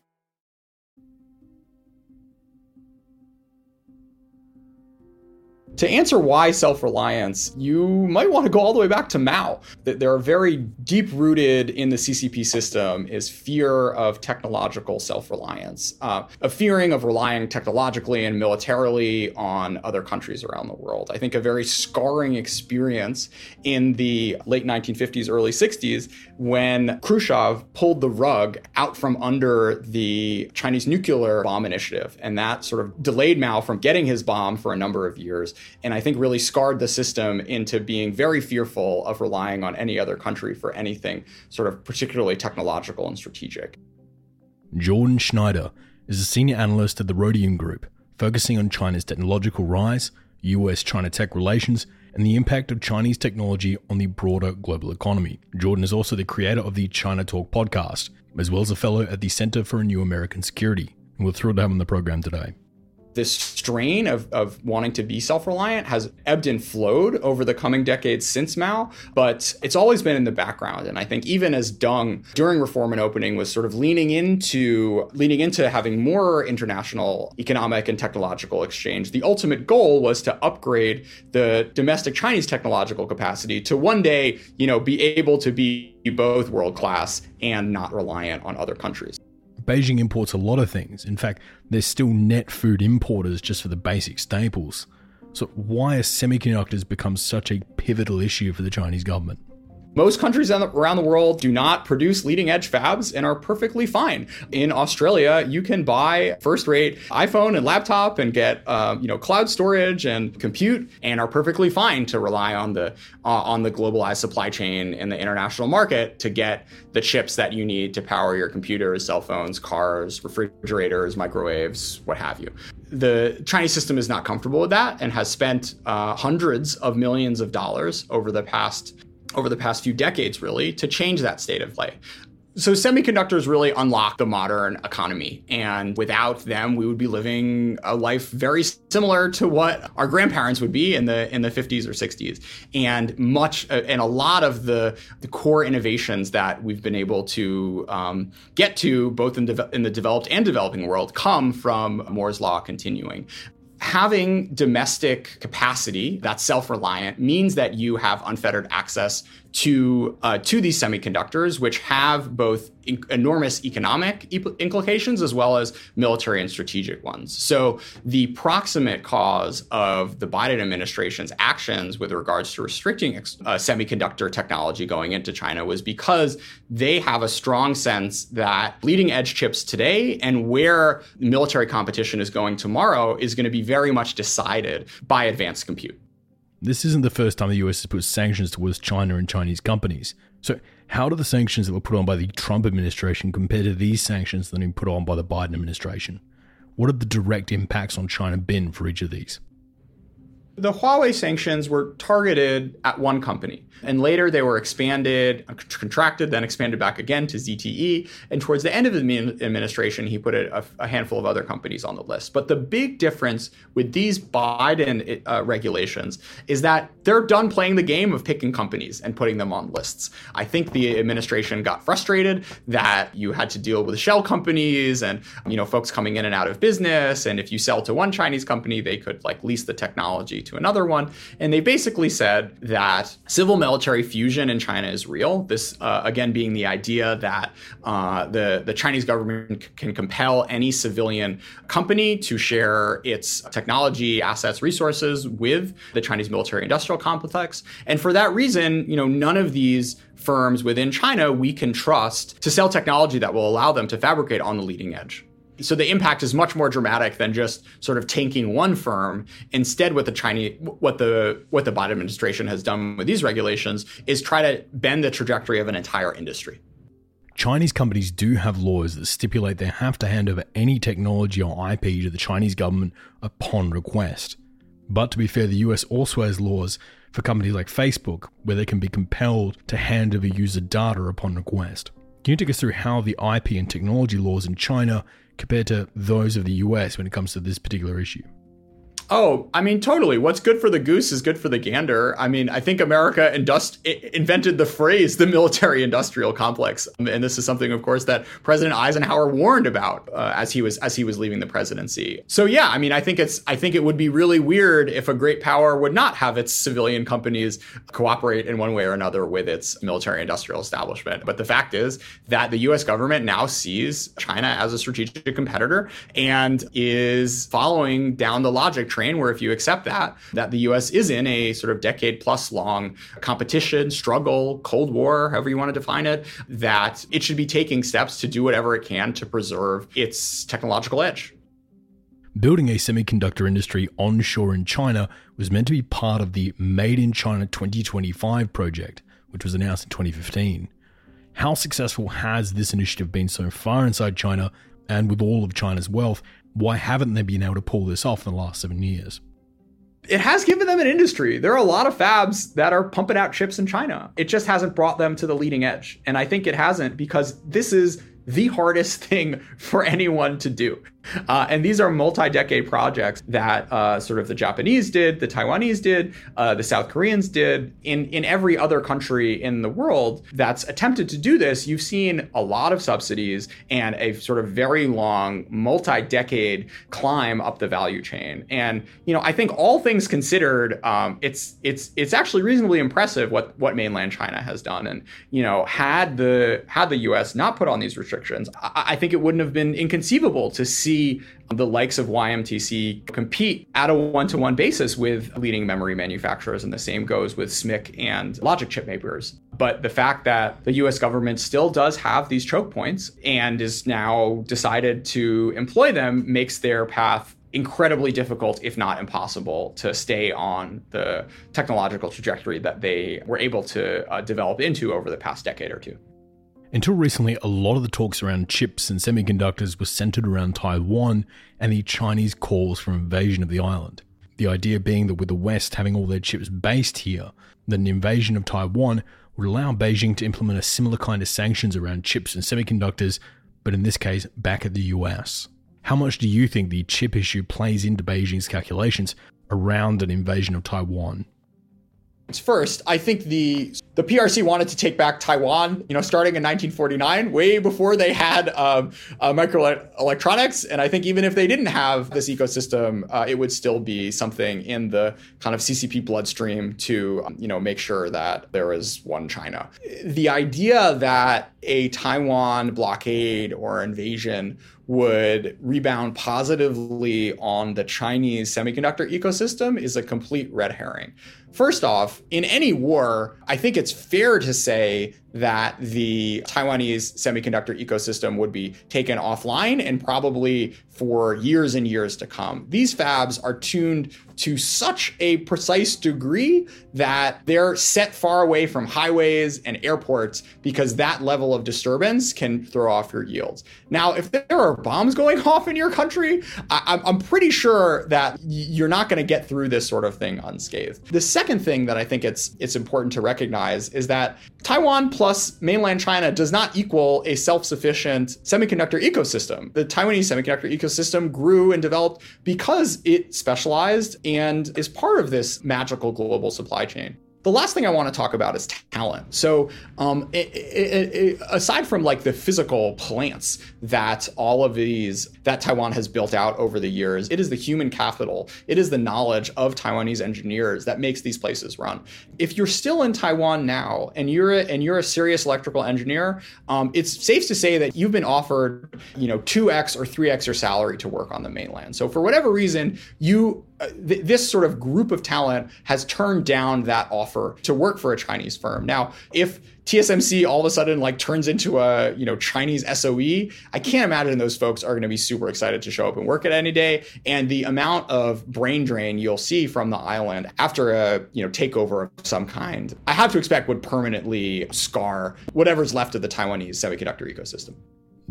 To answer why self reliance, you might want to go all the way back to Mao. There are very deep rooted in the CCP system is fear of technological self reliance, uh, a fearing of relying technologically and militarily on other countries around the world. I think a very scarring experience in the late 1950s, early 60s when Khrushchev pulled the rug out from under the Chinese nuclear bomb initiative. And that sort of delayed Mao from getting his bomb for a number of years and I think really scarred the system into being very fearful of relying on any other country for anything sort of particularly technological and strategic. Jordan Schneider is a senior analyst at the Rhodium Group, focusing on China's technological rise, US China tech relations, and the impact of Chinese technology on the broader global economy. Jordan is also the creator of the China Talk podcast, as well as a fellow at the Center for a New American Security. And we're thrilled to have him on the program today this strain of, of wanting to be self-reliant has ebbed and flowed over the coming decades since Mao, but it's always been in the background. And I think even as Deng during reform and opening was sort of leaning into leaning into having more international economic and technological exchange, the ultimate goal was to upgrade the domestic Chinese technological capacity to one day, you know, be able to be both world class and not reliant on other countries. Beijing imports a lot of things. In fact, they're still net food importers just for the basic staples. So, why have semiconductors become such a pivotal issue for the Chinese government? Most countries around the world do not produce leading edge fabs and are perfectly fine. In Australia, you can buy first rate iPhone and laptop and get uh, you know cloud storage and compute and are perfectly fine to rely on the uh, on the globalized supply chain in the international market to get the chips that you need to power your computers, cell phones, cars, refrigerators, microwaves, what have you the Chinese system is not comfortable with that and has spent uh, hundreds of millions of dollars over the past over the past few decades, really, to change that state of play. So semiconductors really unlock the modern economy. And without them, we would be living a life very similar to what our grandparents would be in the in the 50s or 60s. And much uh, and a lot of the, the core innovations that we've been able to um, get to both in, de- in the developed and developing world come from Moore's law continuing having domestic capacity that's self-reliant means that you have unfettered access to uh, to these semiconductors, which have both in- enormous economic e- implications as well as military and strategic ones. So the proximate cause of the Biden administration's actions with regards to restricting ex- uh, semiconductor technology going into China was because they have a strong sense that leading edge chips today and where military competition is going tomorrow is going to be very much decided by advanced compute. This isn't the first time the US has put sanctions towards China and Chinese companies. So, how do the sanctions that were put on by the Trump administration compare to these sanctions that have been put on by the Biden administration? What have the direct impacts on China been for each of these? The Huawei sanctions were targeted at one company. And later they were expanded, contracted, then expanded back again to ZTE. And towards the end of the administration, he put a, a handful of other companies on the list. But the big difference with these Biden uh, regulations is that they're done playing the game of picking companies and putting them on lists. I think the administration got frustrated that you had to deal with shell companies and you know folks coming in and out of business. And if you sell to one Chinese company, they could like lease the technology to another one. And they basically said that civil military fusion in China is real. This, uh, again, being the idea that uh, the, the Chinese government c- can compel any civilian company to share its technology, assets, resources with the Chinese military industrial complex. And for that reason, you know, none of these firms within China we can trust to sell technology that will allow them to fabricate on the leading edge so the impact is much more dramatic than just sort of tanking one firm. Instead, what the Chinese, what the what the Biden administration has done with these regulations is try to bend the trajectory of an entire industry. Chinese companies do have laws that stipulate they have to hand over any technology or IP to the Chinese government upon request. But to be fair, the US also has laws for companies like Facebook where they can be compelled to hand over user data upon request. Can you take us through how the IP and technology laws in China compared to those of the US when it comes to this particular issue? Oh, I mean, totally. What's good for the goose is good for the gander. I mean, I think America indust- invented the phrase the military industrial complex. And this is something, of course, that President Eisenhower warned about uh, as he was as he was leaving the presidency. So yeah, I mean, I think it's I think it would be really weird if a great power would not have its civilian companies cooperate in one way or another with its military industrial establishment. But the fact is that the US government now sees China as a strategic competitor and is following down the logic train where if you accept that, that the US is in a sort of decade plus long competition, struggle, Cold War, however you want to define it, that it should be taking steps to do whatever it can to preserve its technological edge. Building a semiconductor industry onshore in China was meant to be part of the Made in China 2025 project, which was announced in 2015. How successful has this initiative been so far inside China? And with all of China's wealth, why haven't they been able to pull this off in the last seven years? it has given them an industry. There are a lot of fabs that are pumping out chips in China. It just hasn't brought them to the leading edge. And I think it hasn't because this is the hardest thing for anyone to do. Uh, and these are multi-decade projects that uh, sort of the Japanese did, the Taiwanese did, uh, the South Koreans did. In in every other country in the world that's attempted to do this, you've seen a lot of subsidies and a sort of very long multi-decade climb up the value chain. And you know, I think all things considered, um, it's it's it's actually reasonably impressive what what mainland China has done. And you know, had the had the U.S. not put on these restrictions, I, I think it wouldn't have been inconceivable to see see the likes of YMTC compete at a one to one basis with leading memory manufacturers, and the same goes with SMIC and logic chip makers. But the fact that the US government still does have these choke points and is now decided to employ them makes their path incredibly difficult, if not impossible, to stay on the technological trajectory that they were able to uh, develop into over the past decade or two. Until recently, a lot of the talks around chips and semiconductors were centered around Taiwan and the Chinese calls for invasion of the island. The idea being that with the West having all their chips based here, that an invasion of Taiwan would allow Beijing to implement a similar kind of sanctions around chips and semiconductors, but in this case, back at the US. How much do you think the chip issue plays into Beijing's calculations around an invasion of Taiwan? First, I think the the PRC wanted to take back Taiwan, you know, starting in 1949, way before they had um, uh, microelectronics. And I think even if they didn't have this ecosystem, uh, it would still be something in the kind of CCP bloodstream to, um, you know, make sure that there is one China. The idea that a Taiwan blockade or invasion would rebound positively on the Chinese semiconductor ecosystem is a complete red herring. First off, in any war, I think it's fair to say that the Taiwanese semiconductor ecosystem would be taken offline and probably for years and years to come. These fabs are tuned to such a precise degree that they're set far away from highways and airports because that level of disturbance can throw off your yields. Now, if there are bombs going off in your country, I- am pretty sure that you're not going to get through this sort of thing unscathed. The second thing that I think it's it's important to recognize is that Taiwan plus mainland China does not equal a self-sufficient semiconductor ecosystem. The Taiwanese semiconductor ecosystem grew and developed because it specialized and is part of this magical global supply chain. The last thing I want to talk about is talent. So, um, it, it, it, aside from like the physical plants that all of these that Taiwan has built out over the years, it is the human capital, it is the knowledge of Taiwanese engineers that makes these places run. If you're still in Taiwan now and you're a, and you're a serious electrical engineer, um, it's safe to say that you've been offered, you know, two x or three x your salary to work on the mainland. So for whatever reason, you Uh, th- this sort of group of talent has turned down that offer to work for a Chinese firm. Now, if TSMC all of a sudden like turns into a you know Chinese SOE, I can't imagine those folks are going to be super excited to show up and work at any day. And the amount of brain drain you'll see from the island after a you know takeover of some kind, I have to expect would permanently scar whatever's left of the Taiwanese semiconductor ecosystem.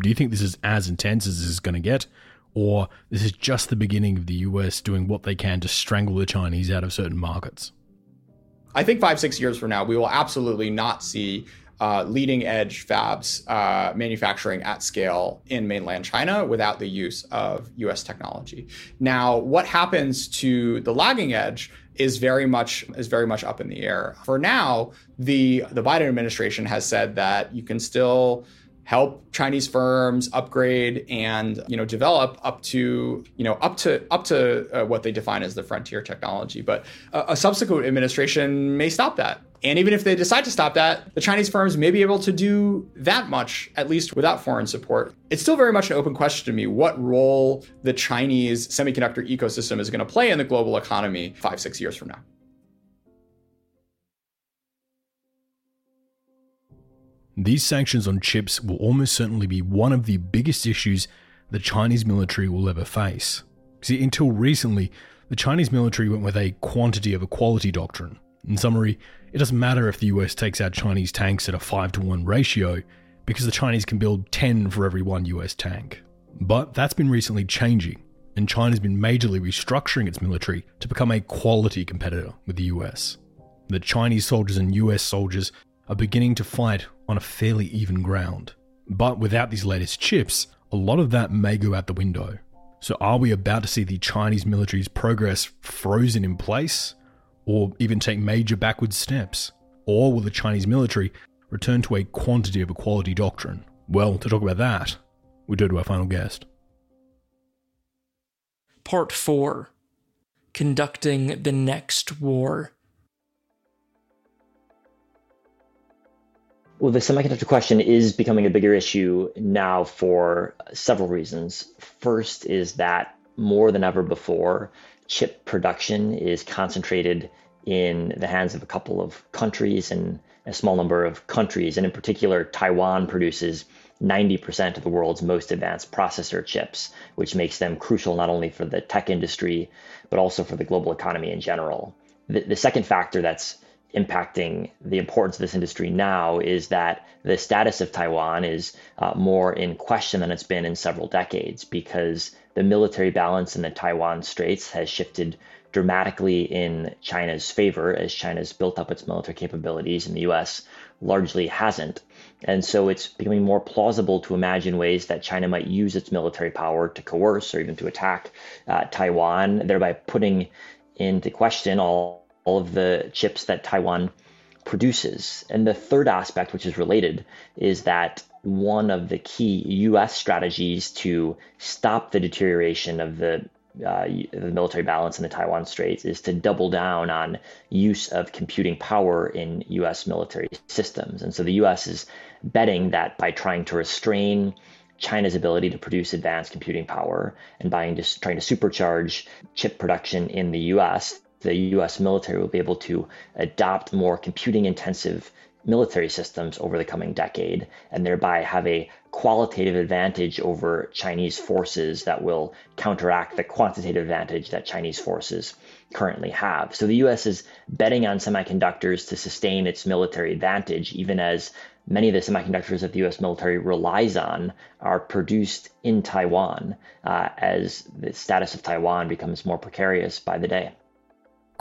Do you think this is as intense as this is going to get? Or this is just the beginning of the US doing what they can to strangle the Chinese out of certain markets? I think five, six years from now, we will absolutely not see uh, leading edge fabs uh, manufacturing at scale in mainland China without the use of US technology. Now, what happens to the lagging edge is very much is very much up in the air. For now, the the Biden administration has said that you can still help Chinese firms upgrade and you know develop up to you know up to up to uh, what they define as the frontier technology. But a, a subsequent administration may stop that. And even if they decide to stop that, the Chinese firms may be able to do that much, at least without foreign support. It's still very much an open question to me what role the Chinese semiconductor ecosystem is going to play in the global economy five, six years from now. These sanctions on chips will almost certainly be one of the biggest issues the Chinese military will ever face. See, until recently, the Chinese military went with a quantity over quality doctrine. In summary, it doesn't matter if the US takes out Chinese tanks at a 5 to 1 ratio, because the Chinese can build 10 for every one US tank. But that's been recently changing, and China's been majorly restructuring its military to become a quality competitor with the US. The Chinese soldiers and US soldiers are beginning to fight on a fairly even ground. But without these latest chips, a lot of that may go out the window. So, are we about to see the Chinese military's progress frozen in place, or even take major backward steps? Or will the Chinese military return to a quantity of equality doctrine? Well, to talk about that, we go to our final guest. Part 4 Conducting the Next War. Well, the semiconductor question is becoming a bigger issue now for several reasons. First is that more than ever before, chip production is concentrated in the hands of a couple of countries and a small number of countries. And in particular, Taiwan produces 90% of the world's most advanced processor chips, which makes them crucial not only for the tech industry, but also for the global economy in general. The, the second factor that's impacting the importance of this industry now is that the status of Taiwan is uh, more in question than it's been in several decades because the military balance in the Taiwan Straits has shifted dramatically in China's favor as China's built up its military capabilities and the US largely hasn't. And so it's becoming more plausible to imagine ways that China might use its military power to coerce or even to attack uh, Taiwan, thereby putting into question all all of the chips that Taiwan produces. And the third aspect, which is related, is that one of the key US strategies to stop the deterioration of the uh, the military balance in the Taiwan Straits is to double down on use of computing power in U.S. military systems. And so the U.S. is betting that by trying to restrain China's ability to produce advanced computing power and by just trying to supercharge chip production in the U.S., the US military will be able to adopt more computing intensive military systems over the coming decade and thereby have a qualitative advantage over Chinese forces that will counteract the quantitative advantage that Chinese forces currently have. So the US is betting on semiconductors to sustain its military advantage, even as many of the semiconductors that the US military relies on are produced in Taiwan uh, as the status of Taiwan becomes more precarious by the day.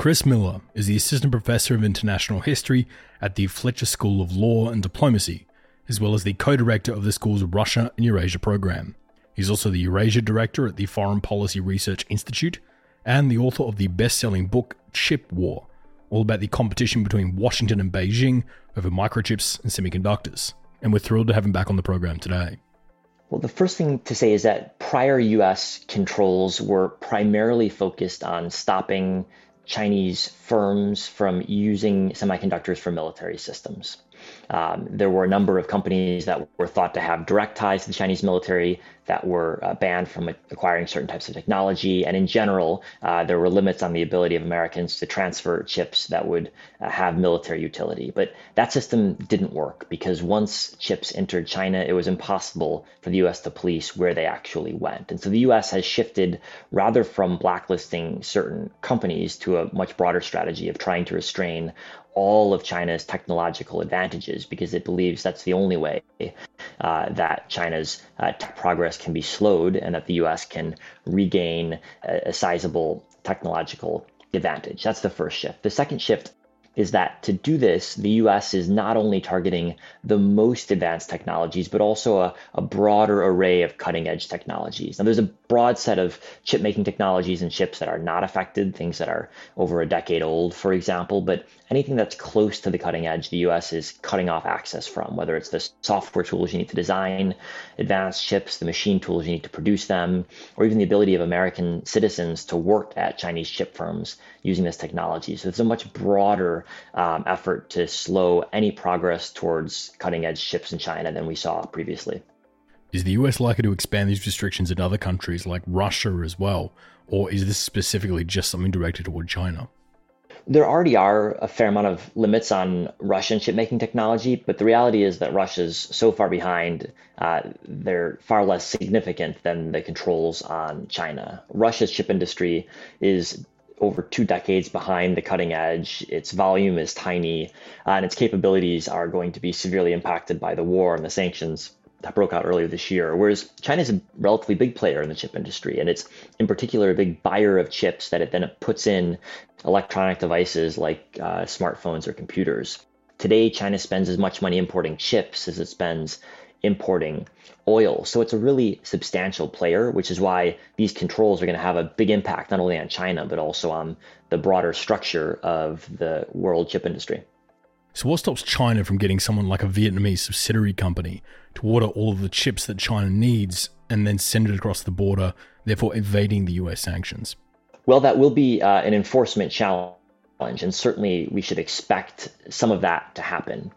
Chris Miller is the Assistant Professor of International History at the Fletcher School of Law and Diplomacy, as well as the co director of the school's Russia and Eurasia program. He's also the Eurasia Director at the Foreign Policy Research Institute and the author of the best selling book Chip War, all about the competition between Washington and Beijing over microchips and semiconductors. And we're thrilled to have him back on the program today. Well, the first thing to say is that prior US controls were primarily focused on stopping Chinese firms from using semiconductors for military systems. Um, there were a number of companies that were thought to have direct ties to the Chinese military that were uh, banned from acquiring certain types of technology. And in general, uh, there were limits on the ability of Americans to transfer chips that would uh, have military utility. But that system didn't work because once chips entered China, it was impossible for the US to police where they actually went. And so the US has shifted rather from blacklisting certain companies to a much broader strategy of trying to restrain all of China's technological advantages because it believes that's the only way uh, that China's uh, tech progress can be slowed and that the US can regain a, a sizable technological advantage. That's the first shift. The second shift is that to do this, the US is not only targeting the most advanced technologies, but also a, a, broader array of cutting edge technologies. Now, there's a broad set of chip making technologies and chips that are not affected, things that are over a decade old, for example, but anything that's close to the cutting edge, the US is cutting off access from, whether it's the software tools you need to design advanced chips, the machine tools you need to produce them, or even the ability of American citizens to work at Chinese chip firms using this technology. So it's a much broader um, effort to slow any progress towards cutting edge chips in China than we saw previously. Is the US likely to expand these restrictions in other countries like Russia as well? Or is this specifically just something directed toward China? There already are a fair amount of limits on Russian chip making technology, but the reality is that Russia's so far behind, uh, they're far less significant than the controls on China. Russia's chip industry is over two decades behind the cutting edge. Its volume is tiny, uh, and its capabilities are going to be severely impacted by the war and the sanctions that broke out earlier this year. Whereas China is a relatively big player in the chip industry, and it's in particular a big buyer of chips that it then puts in electronic devices like uh, smartphones or computers. Today, China spends as much money importing chips as it spends importing oil. So it's a really substantial player, which is why these controls are going to have a big impact not only on China, but also on the broader structure of the world chip industry. So, what stops China from getting someone like a Vietnamese subsidiary company to order all of the chips that China needs and then send it across the border, therefore evading the US sanctions? Well, that will be uh, an enforcement challenge, and certainly we should expect some of that to happen.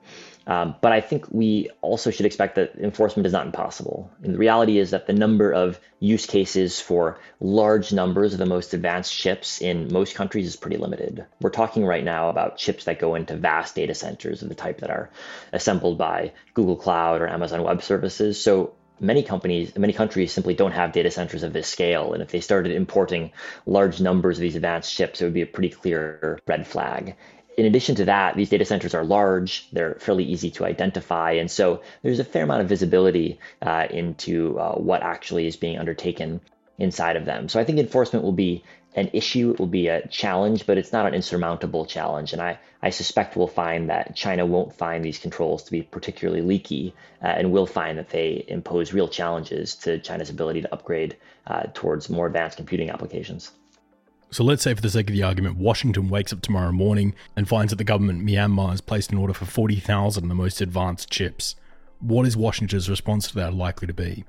Um, but I think we also should expect that enforcement is not impossible. And the reality is that the number of use cases for large numbers of the most advanced chips in most countries is pretty limited. We're talking right now about chips that go into vast data centers of the type that are assembled by Google Cloud or Amazon Web Services. So many companies, many countries simply don't have data centers of this scale. And if they started importing large numbers of these advanced chips, it would be a pretty clear red flag in addition to that, these data centers are large, they're fairly easy to identify, and so there's a fair amount of visibility uh, into uh, what actually is being undertaken inside of them. So I think enforcement will be an issue, it will be a challenge, but it's not an insurmountable challenge. And I, I suspect we'll find that China won't find these controls to be particularly leaky uh, and will find that they impose real challenges to China's ability to upgrade uh, towards more advanced computing applications. So let's say, for the sake of the argument, Washington wakes up tomorrow morning and finds that the government Myanmar has placed an order for 40,000 of the most advanced chips. What is Washington's response to that likely to be?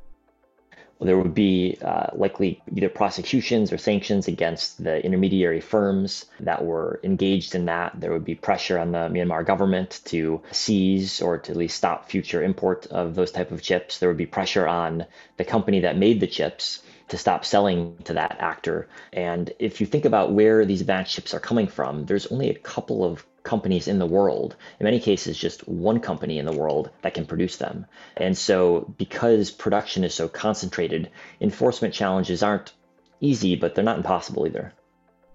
Well, there would be uh, likely either prosecutions or sanctions against the intermediary firms that were engaged in that. There would be pressure on the Myanmar government to seize or to at least stop future import of those type of chips. There would be pressure on the company that made the chips to stop selling to that actor. And if you think about where these advanced chips are coming from, there's only a couple of companies in the world, in many cases, just one company in the world that can produce them. And so, because production is so concentrated, enforcement challenges aren't easy, but they're not impossible either.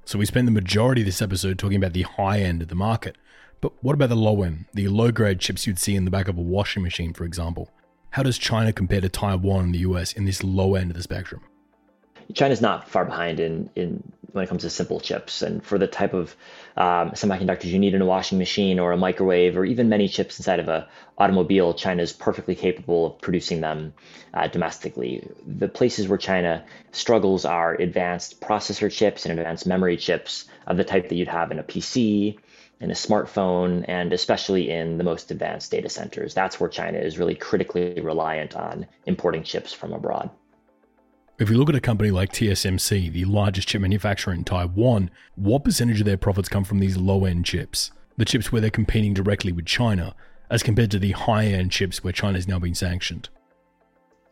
So, we spent the majority of this episode talking about the high end of the market. But what about the low end, the low grade chips you'd see in the back of a washing machine, for example? How does China compare to Taiwan and the US in this low end of the spectrum? China's not far behind in, in when it comes to simple chips. And for the type of um, semiconductors you need in a washing machine or a microwave, or even many chips inside of a automobile, China is perfectly capable of producing them uh, domestically. The places where China struggles are advanced processor chips and advanced memory chips of the type that you'd have in a PC, in a smartphone, and especially in the most advanced data centers. That's where China is really critically reliant on importing chips from abroad. If you look at a company like TSMC, the largest chip manufacturer in Taiwan, what percentage of their profits come from these low end chips? The chips where they're competing directly with China, as compared to the high end chips where China is now being sanctioned?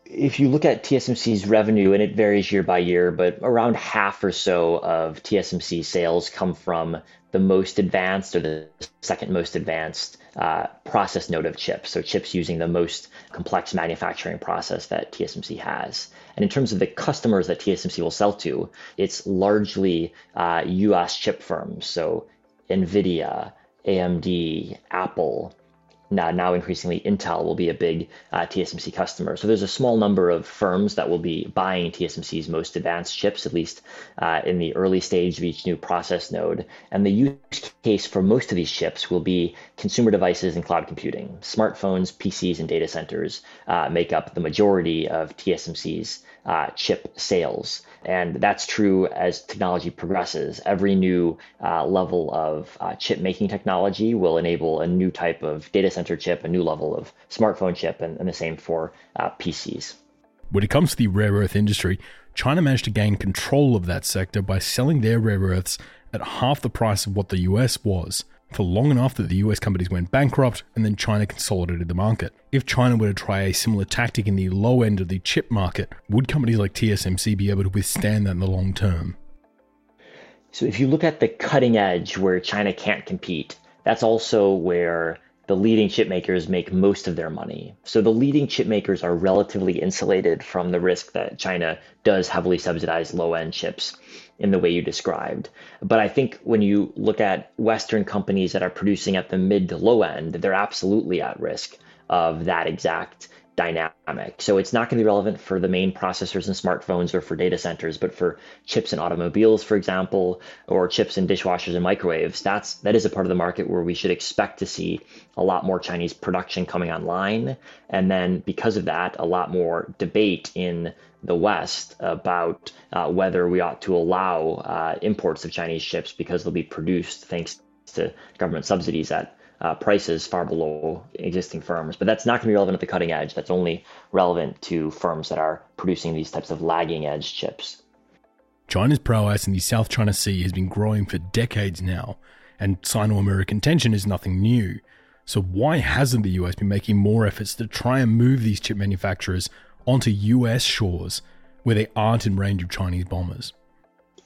If you look at TSMC's revenue, and it varies year by year, but around half or so of TSMC sales come from the most advanced or the second most advanced uh, process node of chips. So chips using the most complex manufacturing process that TSMC has. And in terms of the customers that TSMC will sell to, it's largely uh, US chip firms. So NVIDIA, AMD, Apple, now, now increasingly Intel will be a big uh, TSMC customer. So there's a small number of firms that will be buying TSMC's most advanced chips, at least uh, in the early stage of each new process node. And the use case for most of these chips will be consumer devices and cloud computing. Smartphones, PCs, and data centers uh, make up the majority of TSMC's uh, chip sales. And that's true as technology progresses. Every new uh, level of uh, chip making technology will enable a new type of data center chip, a new level of smartphone chip, and, and the same for uh, PCs. When it comes to the rare earth industry, China managed to gain control of that sector by selling their rare earths at half the price of what the US was for long enough that the US companies went bankrupt and then China consolidated the market. If China were to try a similar tactic in the low end of the chip market, would companies like TSMC be able to withstand that in the long term? So, if you look at the cutting edge where China can't compete, that's also where the leading chip makers make most of their money. So the leading chip makers are relatively insulated from the risk that China does heavily subsidize low end chips in the way you described. But I think when you look at Western companies that are producing at the mid to low end, they're absolutely at risk of that exact dynamic. So it's not going to be relevant for the main processors and smartphones or for data centers, but for chips in automobiles, for example, or chips in dishwashers and microwaves, that's that is a part of the market where we should expect to see a lot more Chinese production coming online. And then because of that, a lot more debate in the West about uh, whether we ought to allow uh, imports of Chinese chips because they'll be produced thanks to government subsidies at uh, prices far below existing firms. But that's not going to be relevant at the cutting edge. That's only relevant to firms that are producing these types of lagging edge chips. China's prowess in the South China Sea has been growing for decades now, and Sino American tension is nothing new. So, why hasn't the US been making more efforts to try and move these chip manufacturers onto US shores where they aren't in range of Chinese bombers?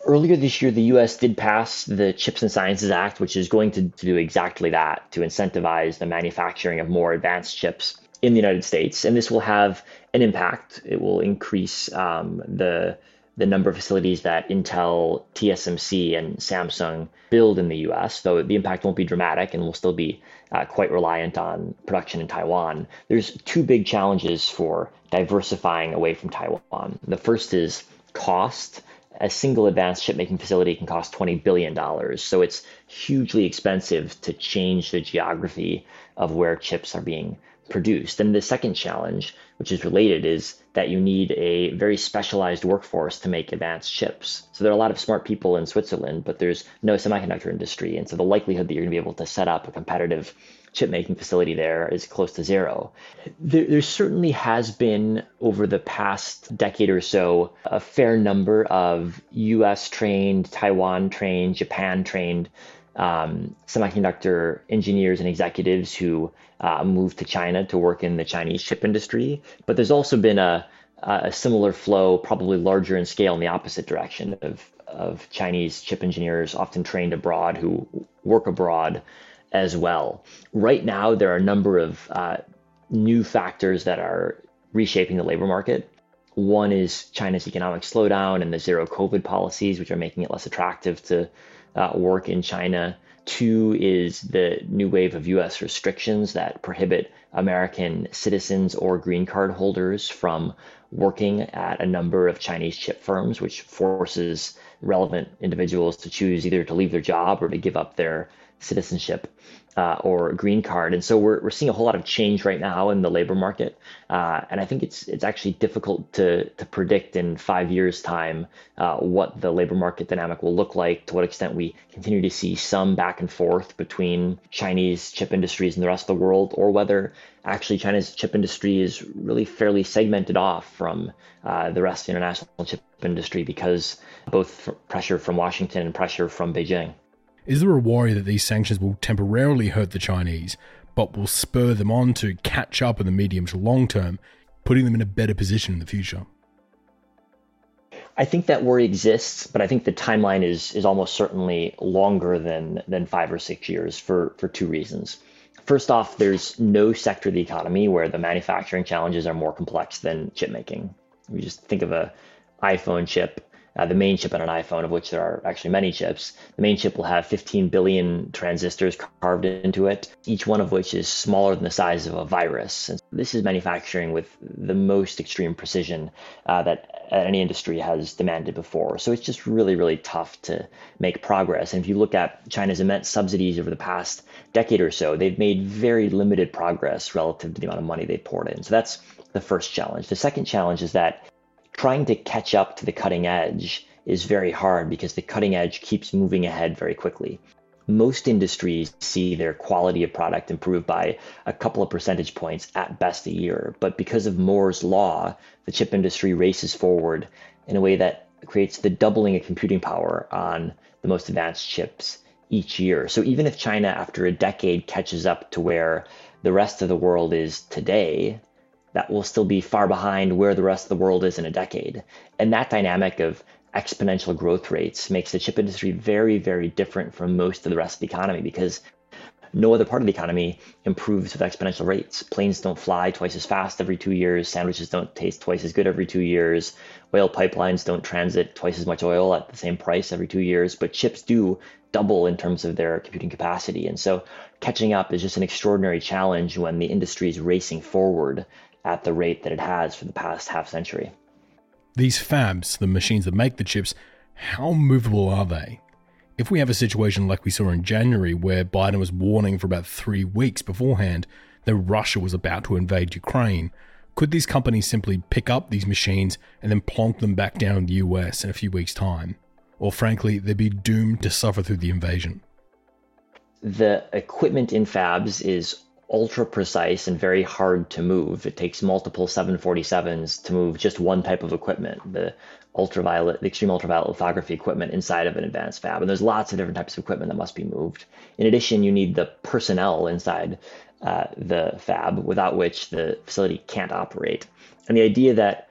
Earlier this year, the US did pass the Chips and Sciences Act, which is going to, to do exactly that to incentivize the manufacturing of more advanced chips in the United States. And this will have an impact. It will increase um, the the number of facilities that Intel, TSMC, and Samsung build in the US, though the impact won't be dramatic and will still be uh, quite reliant on production in Taiwan. There's two big challenges for diversifying away from Taiwan. The first is cost a single advanced chip making facility can cost $20 billion. So it's hugely expensive to change the geography of where chips are being produced. And the second challenge, which is related, is that you need a very specialized workforce to make advanced chips. So there are a lot of smart people in Switzerland, but there's no semiconductor industry. And so the likelihood that you're going to be able to set up a competitive chip making facility there is close to zero. There, there, certainly has been, over the past decade or so, a fair number of US trained, Taiwan trained, Japan trained um, semiconductor engineers and executives who uh, moved to China to work in the Chinese chip industry. But there's also been a, a similar flow, probably larger in scale, in the opposite direction of, of Chinese chip engineers, often trained abroad, who work abroad as well. Right now, there are a number of uh, new factors that are reshaping the labor market. One is China's economic slowdown and the zero COVID policies, which are making it less attractive to uh, work in China. Two is the new wave of US restrictions that prohibit American citizens or green card holders from working at a number of Chinese chip firms, which forces relevant individuals to choose either to leave their job or to give up their citizenship uh, or green card. And so we're, we're seeing a whole lot of change right now in the labor market. Uh, and I think it's it's actually difficult to, to predict in five years' time uh, what the labor market dynamic will look like, to what extent we continue to see some back and forth between Chinese chip industries and the rest of the world, or whether actually China's chip industry is really fairly segmented off from uh, the rest of the international chip industry because both pressure from Washington and pressure from Beijing. Is there a worry that these sanctions will temporarily hurt the Chinese, but will spur them on to catch up in the medium to long term, putting them in a better position in the future? I think that worry exists, but I think the timeline is is almost certainly longer than than five or six years for for two reasons. First off, there's no sector of the economy where the manufacturing challenges are more complex than chip making. We just think of a iPhone chip uh, the main chip on an iPhone, of which there are actually many chips. The main chip will have 15 billion transistors carved into it, each one of which is smaller than the size of a virus. And this is manufacturing with the most extreme precision uh, that any industry has demanded before. So it's just really, really tough to make progress. And if you look at China's immense subsidies over the past decade or so, they've made very limited progress relative to the amount of money they've poured in. So that's the first challenge. The second challenge is that trying to catch up to the cutting edge is very hard because the cutting edge keeps moving ahead very quickly. Most industries see their quality of product improve by a couple of percentage points at best a year. But because of Moore's law, the chip industry races forward in a way that creates the doubling of computing power on the most advanced chips each year. So even if China, after a decade, catches up to where the rest of the world is today, that will still be far behind where the rest of the world is in a decade. And that dynamic of exponential growth rates makes the chip industry very, very different from most of the rest of the economy because no other part of the economy improves with exponential rates. Planes don't fly twice as fast every two years. Sandwiches don't taste twice as good every two years. Oil pipelines don't transit twice as much oil at the same price every two years. But chips do double in terms of their computing capacity. And so catching up is just an extraordinary challenge when the industry is racing forward at the rate that it has for the past half century. These fabs, the machines that make the chips, how movable are they? If we have a situation like we saw in January, where Biden was warning for about three weeks beforehand that Russia was about to invade Ukraine, could these companies simply pick up these machines and then plonk them back down in the US in a few weeks' time? Or frankly, they'd be doomed to suffer through the invasion? The equipment in fabs is ultra precise and very hard to move. It takes multiple 747s to move just one type of equipment, the ultraviolet, the extreme ultraviolet lithography equipment inside of an advanced fab. And there's lots of different types of equipment that must be moved. In addition, you need the personnel inside uh, the fab, without which the facility can't operate. And the idea that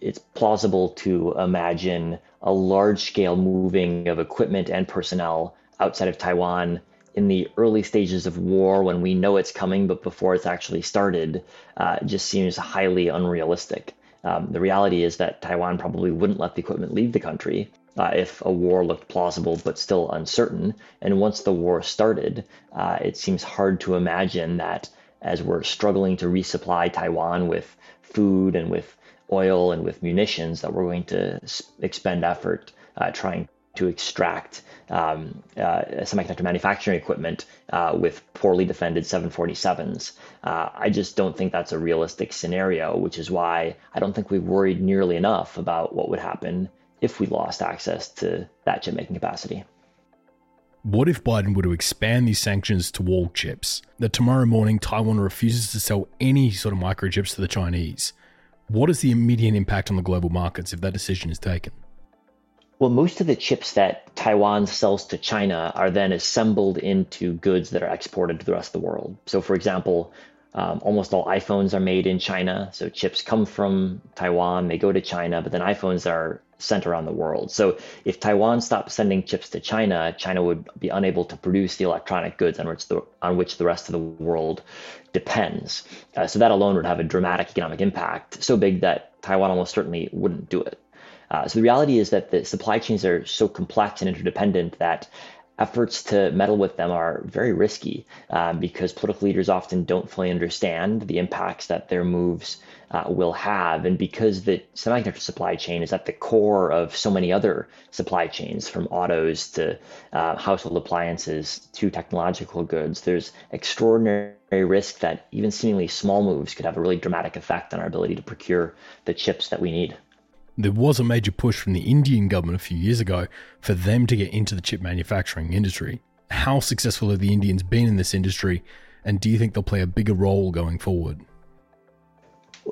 it's plausible to imagine a large scale moving of equipment and personnel outside of Taiwan in the early stages of war when we know it's coming, but before it's actually started, uh, just seems highly unrealistic. Um, the reality is that Taiwan probably wouldn't let the equipment leave the country uh, if a war looked plausible but still uncertain. And once the war started, uh, it seems hard to imagine that as we're struggling to resupply Taiwan with food and with oil and with munitions, that we're going to expend effort uh, trying to extract um, uh, semiconductor manufacturing equipment uh, with poorly defended 747s. Uh, I just don't think that's a realistic scenario, which is why I don't think we've worried nearly enough about what would happen if we lost access to that chip making capacity. What if Biden were to expand these sanctions to all chips? That tomorrow morning Taiwan refuses to sell any sort of microchips to the Chinese? What is the immediate impact on the global markets if that decision is taken? Well, most of the chips that Taiwan sells to China are then assembled into goods that are exported to the rest of the world. So, for example, um, almost all iPhones are made in China. So, chips come from Taiwan, they go to China, but then iPhones are sent around the world. So, if Taiwan stopped sending chips to China, China would be unable to produce the electronic goods on which the, on which the rest of the world depends. Uh, so, that alone would have a dramatic economic impact, so big that Taiwan almost certainly wouldn't do it. Uh, so the reality is that the supply chains are so complex and interdependent that efforts to meddle with them are very risky um, because political leaders often don't fully understand the impacts that their moves uh, will have. And because the semiconductor supply chain is at the core of so many other supply chains, from autos to uh, household appliances to technological goods, there's extraordinary risk that even seemingly small moves could have a really dramatic effect on our ability to procure the chips that we need. There was a major push from the Indian government a few years ago for them to get into the chip manufacturing industry. How successful have the Indians been in this industry, and do you think they'll play a bigger role going forward?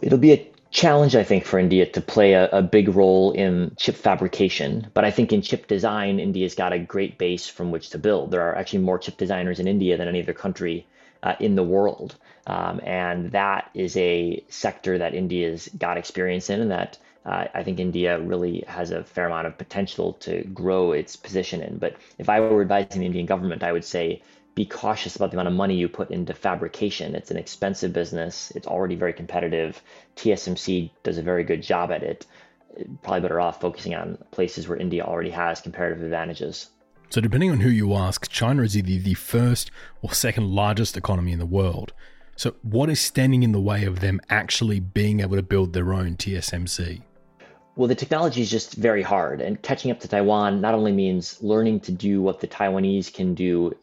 It'll be a challenge, I think, for India to play a, a, big role in chip fabrication. But I think in chip design, India's got a great base from which to build. There are actually more chip designers in India than any other country uh, in the world. Um, and that is a sector that India's got experience in and that uh, I think India really has a fair amount of potential to grow its position in. But if I were advising the Indian government, I would say be cautious about the amount of money you put into fabrication. It's an expensive business. It's already very competitive. TSMC does a very good job at it. Probably better off focusing on places where India already has comparative advantages. So, depending on who you ask, China is either the first or second largest economy in the world. So, what is standing in the way of them actually being able to build their own TSMC? Well, the technology is just very hard, and catching up to Taiwan not only means learning to do what the Taiwanese can do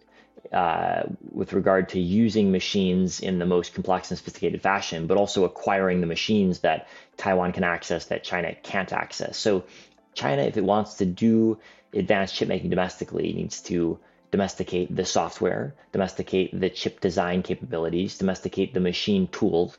uh, with regard to using machines in the most complex and sophisticated fashion, but also acquiring the machines that Taiwan can access that China can't access. So, China, if it wants to do advanced chip making domestically, needs to domesticate the software, domesticate the chip design capabilities, domesticate the machine tools,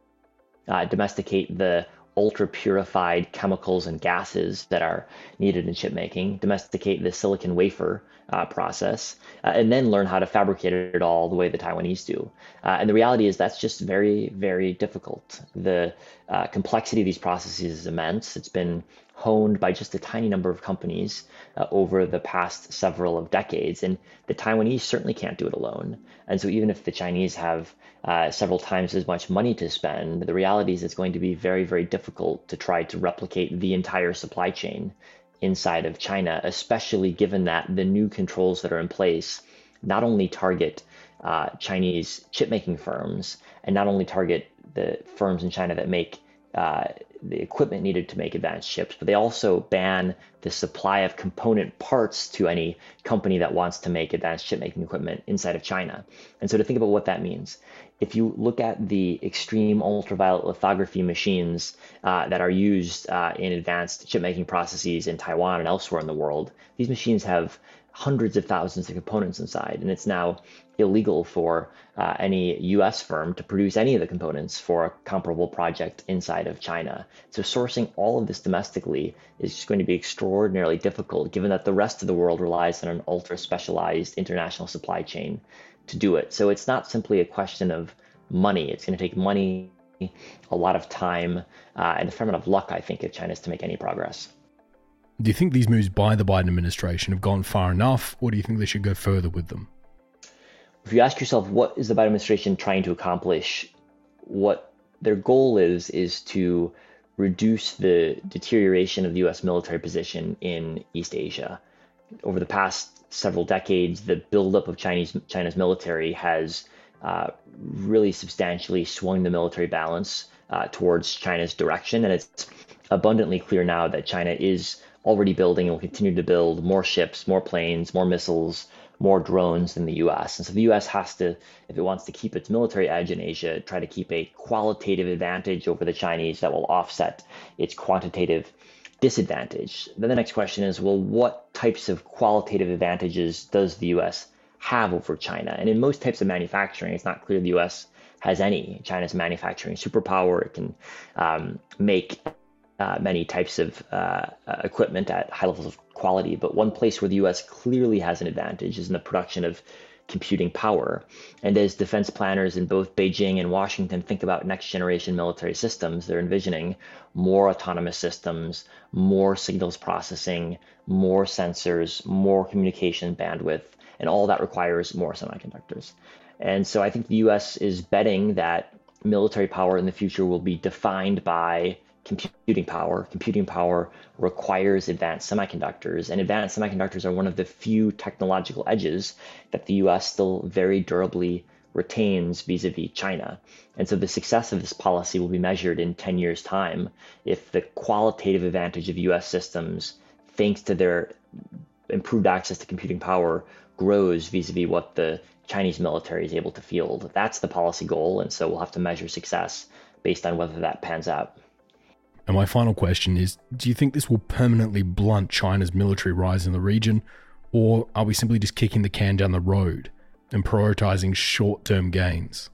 uh, domesticate the ultra purified chemicals and gases that are needed in chip making, domesticate the silicon wafer uh, process, uh, and then learn how to fabricate it all the way the Taiwanese do. Uh, and the reality is that's just very, very difficult. The uh, complexity of these processes is immense. It's been honed by just a tiny number of companies uh, over the past several of decades. And the Taiwanese certainly can't do it alone. And so even if the Chinese have uh, several times as much money to spend, the reality is it's going to be very, very difficult to try to replicate the entire supply chain inside of China, especially given that the new controls that are in place not only target uh, Chinese chip making firms and not only target the firms in China that make uh, the equipment needed to make advanced chips, but they also ban the supply of component parts to any company that wants to make advanced chip making equipment inside of China. And so to think about what that means, if you look at the extreme ultraviolet lithography machines uh, that are used uh, in advanced chip making processes in Taiwan and elsewhere in the world, these machines have hundreds of thousands of components inside, and it's now illegal for uh, any US firm to produce any of the components for a comparable project inside of China. So, sourcing all of this domestically is just going to be extraordinarily difficult given that the rest of the world relies on an ultra specialized international supply chain to do it. So, it's not simply a question of money, it's going to take money, a lot of time, uh, and a fair amount of luck, I think, if China is to make any progress. Do you think these moves by the Biden administration have gone far enough, or do you think they should go further with them? If you ask yourself, what is the Biden administration trying to accomplish? What their goal is, is to reduce the deterioration of the U.S. military position in East Asia. Over the past several decades, the buildup of Chinese China's military has uh, really substantially swung the military balance uh, towards China's direction, and it's abundantly clear now that China is already building and will continue to build more ships, more planes, more missiles, more drones than the US. And so the US has to, if it wants to keep its military edge in Asia, try to keep a qualitative advantage over the Chinese that will offset its quantitative disadvantage. Then the next question is well, what types of qualitative advantages does the US have over China? And in most types of manufacturing, it's not clear the US has any. China's manufacturing superpower. It can um, make uh, many types of uh, uh, equipment at high levels of quality. But one place where the US clearly has an advantage is in the production of computing power. And as defense planners in both Beijing and Washington think about next generation military systems, they're envisioning more autonomous systems, more signals processing, more sensors, more communication bandwidth, and all that requires more semiconductors. And so I think the US is betting that military power in the future will be defined by computing power. Computing power requires advanced semiconductors, and advanced semiconductors are one of the few technological edges that the US still very durably retains vis a vis China. And so the success of this policy will be measured in 10 years' time if the qualitative advantage of US systems, thanks to their improved access to computing power, grows vis a vis what the Chinese military is able to field. That's the policy goal, and so we'll have to measure success based on whether that pans out. And my final question is Do you think this will permanently blunt China's military rise in the region, or are we simply just kicking the can down the road and prioritizing short term gains?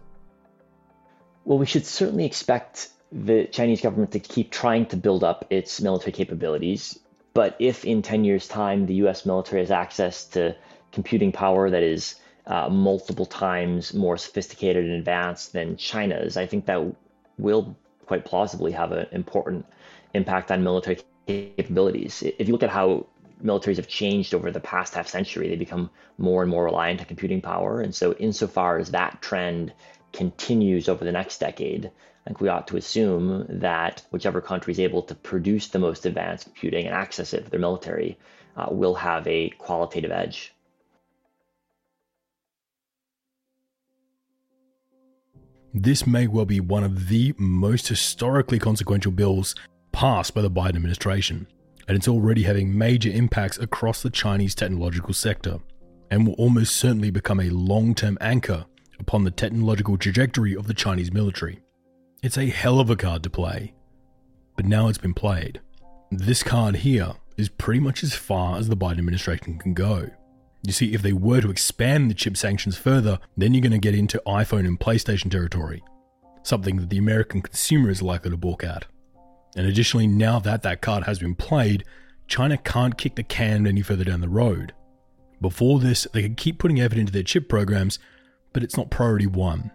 Well, we should certainly expect the Chinese government to keep trying to build up its military capabilities. But if in 10 years' time the US military has access to computing power that is uh, multiple times more sophisticated and advanced than China's, I think that will quite plausibly have an important impact on military capabilities. If you look at how militaries have changed over the past half century, they become more and more reliant on computing power. And so, insofar as that trend continues over the next decade, I think we ought to assume that whichever country is able to produce the most advanced computing and access it for their military uh, will have a qualitative edge. This may well be one of the most historically consequential bills passed by the Biden administration, and it's already having major impacts across the Chinese technological sector, and will almost certainly become a long term anchor upon the technological trajectory of the Chinese military. It's a hell of a card to play, but now it's been played. This card here is pretty much as far as the Biden administration can go. You see, if they were to expand the chip sanctions further, then you're going to get into iPhone and PlayStation territory, something that the American consumer is likely to balk at. And additionally, now that that card has been played, China can't kick the can any further down the road. Before this, they could keep putting effort into their chip programs, but it's not priority one,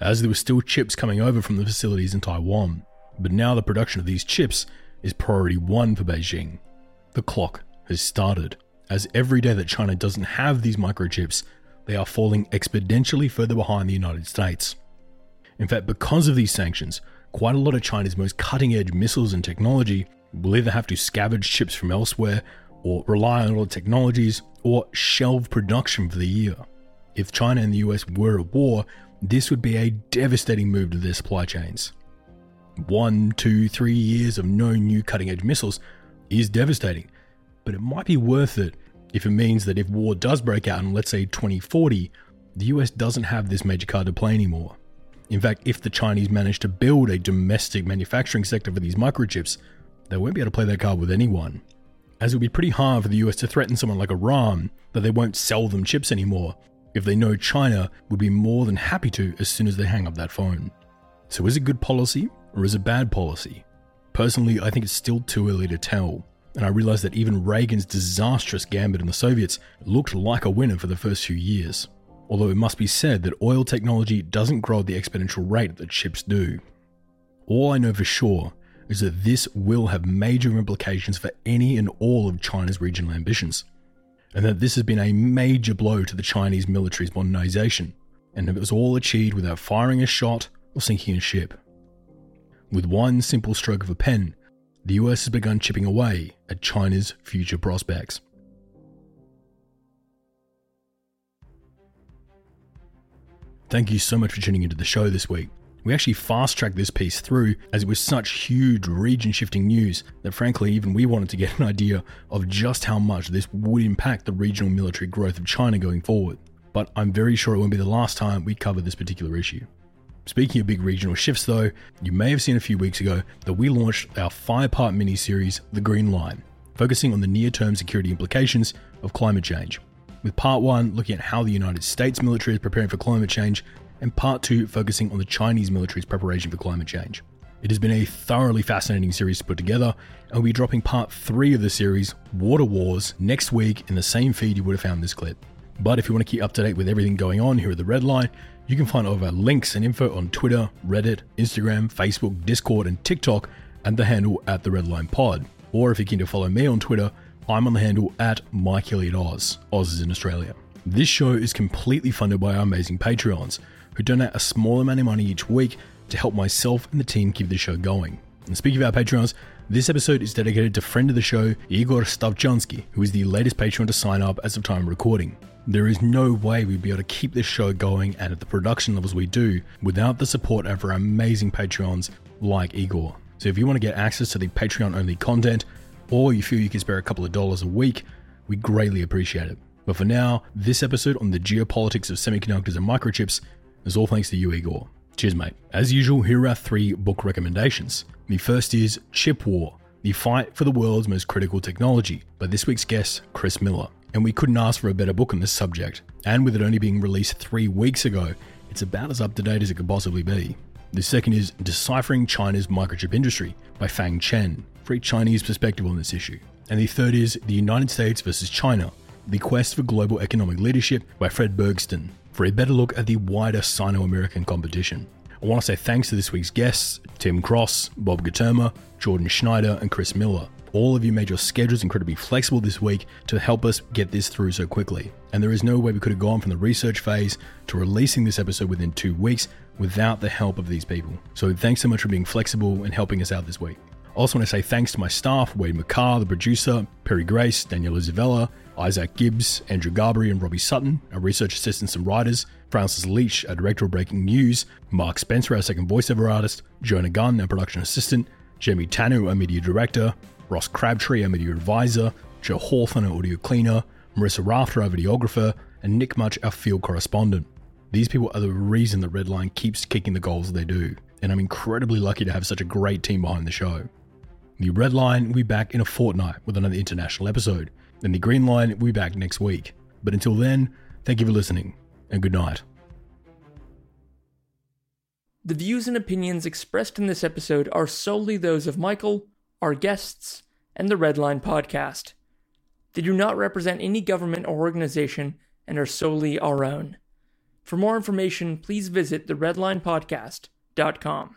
as there were still chips coming over from the facilities in Taiwan. But now the production of these chips is priority one for Beijing. The clock has started, as every day that China doesn't have these microchips, they are falling exponentially further behind the United States. In fact, because of these sanctions, quite a lot of China's most cutting edge missiles and technology will either have to scavenge chips from elsewhere, or rely on other technologies, or shelve production for the year. If China and the US were at war, this would be a devastating move to their supply chains. One, two, three years of no new cutting edge missiles is devastating, but it might be worth it if it means that if war does break out in, let's say, 2040, the US doesn't have this major card to play anymore. In fact, if the Chinese manage to build a domestic manufacturing sector for these microchips, they won't be able to play that card with anyone. As it would be pretty hard for the US to threaten someone like Iran that they won't sell them chips anymore if they know China would be more than happy to as soon as they hang up that phone. So, is it good policy or is it bad policy? Personally, I think it's still too early to tell, and I realize that even Reagan's disastrous gambit in the Soviets looked like a winner for the first few years. Although it must be said that oil technology doesn't grow at the exponential rate that chips do. All I know for sure is that this will have major implications for any and all of China's regional ambitions, and that this has been a major blow to the Chinese military's modernization, and it was all achieved without firing a shot or sinking a ship. With one simple stroke of a pen, the US has begun chipping away at China's future prospects. Thank you so much for tuning into the show this week. We actually fast tracked this piece through as it was such huge region shifting news that, frankly, even we wanted to get an idea of just how much this would impact the regional military growth of China going forward. But I'm very sure it won't be the last time we cover this particular issue. Speaking of big regional shifts, though, you may have seen a few weeks ago that we launched our five part mini series, The Green Line, focusing on the near term security implications of climate change. With part one looking at how the United States military is preparing for climate change, and part two focusing on the Chinese military's preparation for climate change. It has been a thoroughly fascinating series to put together, and we'll be dropping part three of the series, Water Wars, next week in the same feed you would have found this clip. But if you want to keep up to date with everything going on here at the Red Line, you can find all of our links and info on Twitter, Reddit, Instagram, Facebook, Discord, and TikTok at the handle at the Redline Pod. Or if you're keen to follow me on Twitter, I'm on the handle at Mike Hilliard Oz. Oz is in Australia. This show is completely funded by our amazing Patreons, who donate a small amount of money each week to help myself and the team keep the show going. And speaking of our Patreons, this episode is dedicated to friend of the show, Igor Stavchansky, who is the latest Patreon to sign up as of time recording. There is no way we'd be able to keep this show going and at the production levels we do without the support of our amazing Patreons like Igor. So if you want to get access to the Patreon only content, or you feel you can spare a couple of dollars a week, we greatly appreciate it. But for now, this episode on the geopolitics of semiconductors and microchips is all thanks to you, Igor. Cheers, mate. As usual, here are our three book recommendations. The first is Chip War, the fight for the world's most critical technology, by this week's guest, Chris Miller and we couldn't ask for a better book on this subject. And with it only being released three weeks ago, it's about as up to date as it could possibly be. The second is Deciphering China's Microchip Industry by Fang Chen, for a Chinese perspective on this issue. And the third is The United States versus China The Quest for Global Economic Leadership by Fred Bergsten, for a better look at the wider Sino American competition. I want to say thanks to this week's guests Tim Cross, Bob Guterma, Jordan Schneider, and Chris Miller. All of you made your schedules incredibly flexible this week to help us get this through so quickly. And there is no way we could have gone from the research phase to releasing this episode within two weeks without the help of these people. So thanks so much for being flexible and helping us out this week. Also, want to say thanks to my staff Wade McCarr, the producer, Perry Grace, Daniel Isabella, Isaac Gibbs, Andrew Garbery, and Robbie Sutton, our research assistants and writers, Francis Leach, our director of breaking news, Mark Spencer, our second voiceover artist, Jonah Gunn, our production assistant, Jamie Tanu, our media director, Ross Crabtree, our media advisor, Joe Hawthorne, our audio cleaner, Marissa Rafter, our videographer, and Nick Much, our field correspondent. These people are the reason that Redline keeps kicking the goals they do, and I'm incredibly lucky to have such a great team behind the show. The Red Line will be back in a fortnight with another international episode, and the Green Line will be back next week. But until then, thank you for listening, and good night. The views and opinions expressed in this episode are solely those of Michael, our guests, and the Redline podcast. They do not represent any government or organization and are solely our own. For more information, please visit the redlinepodcast.com.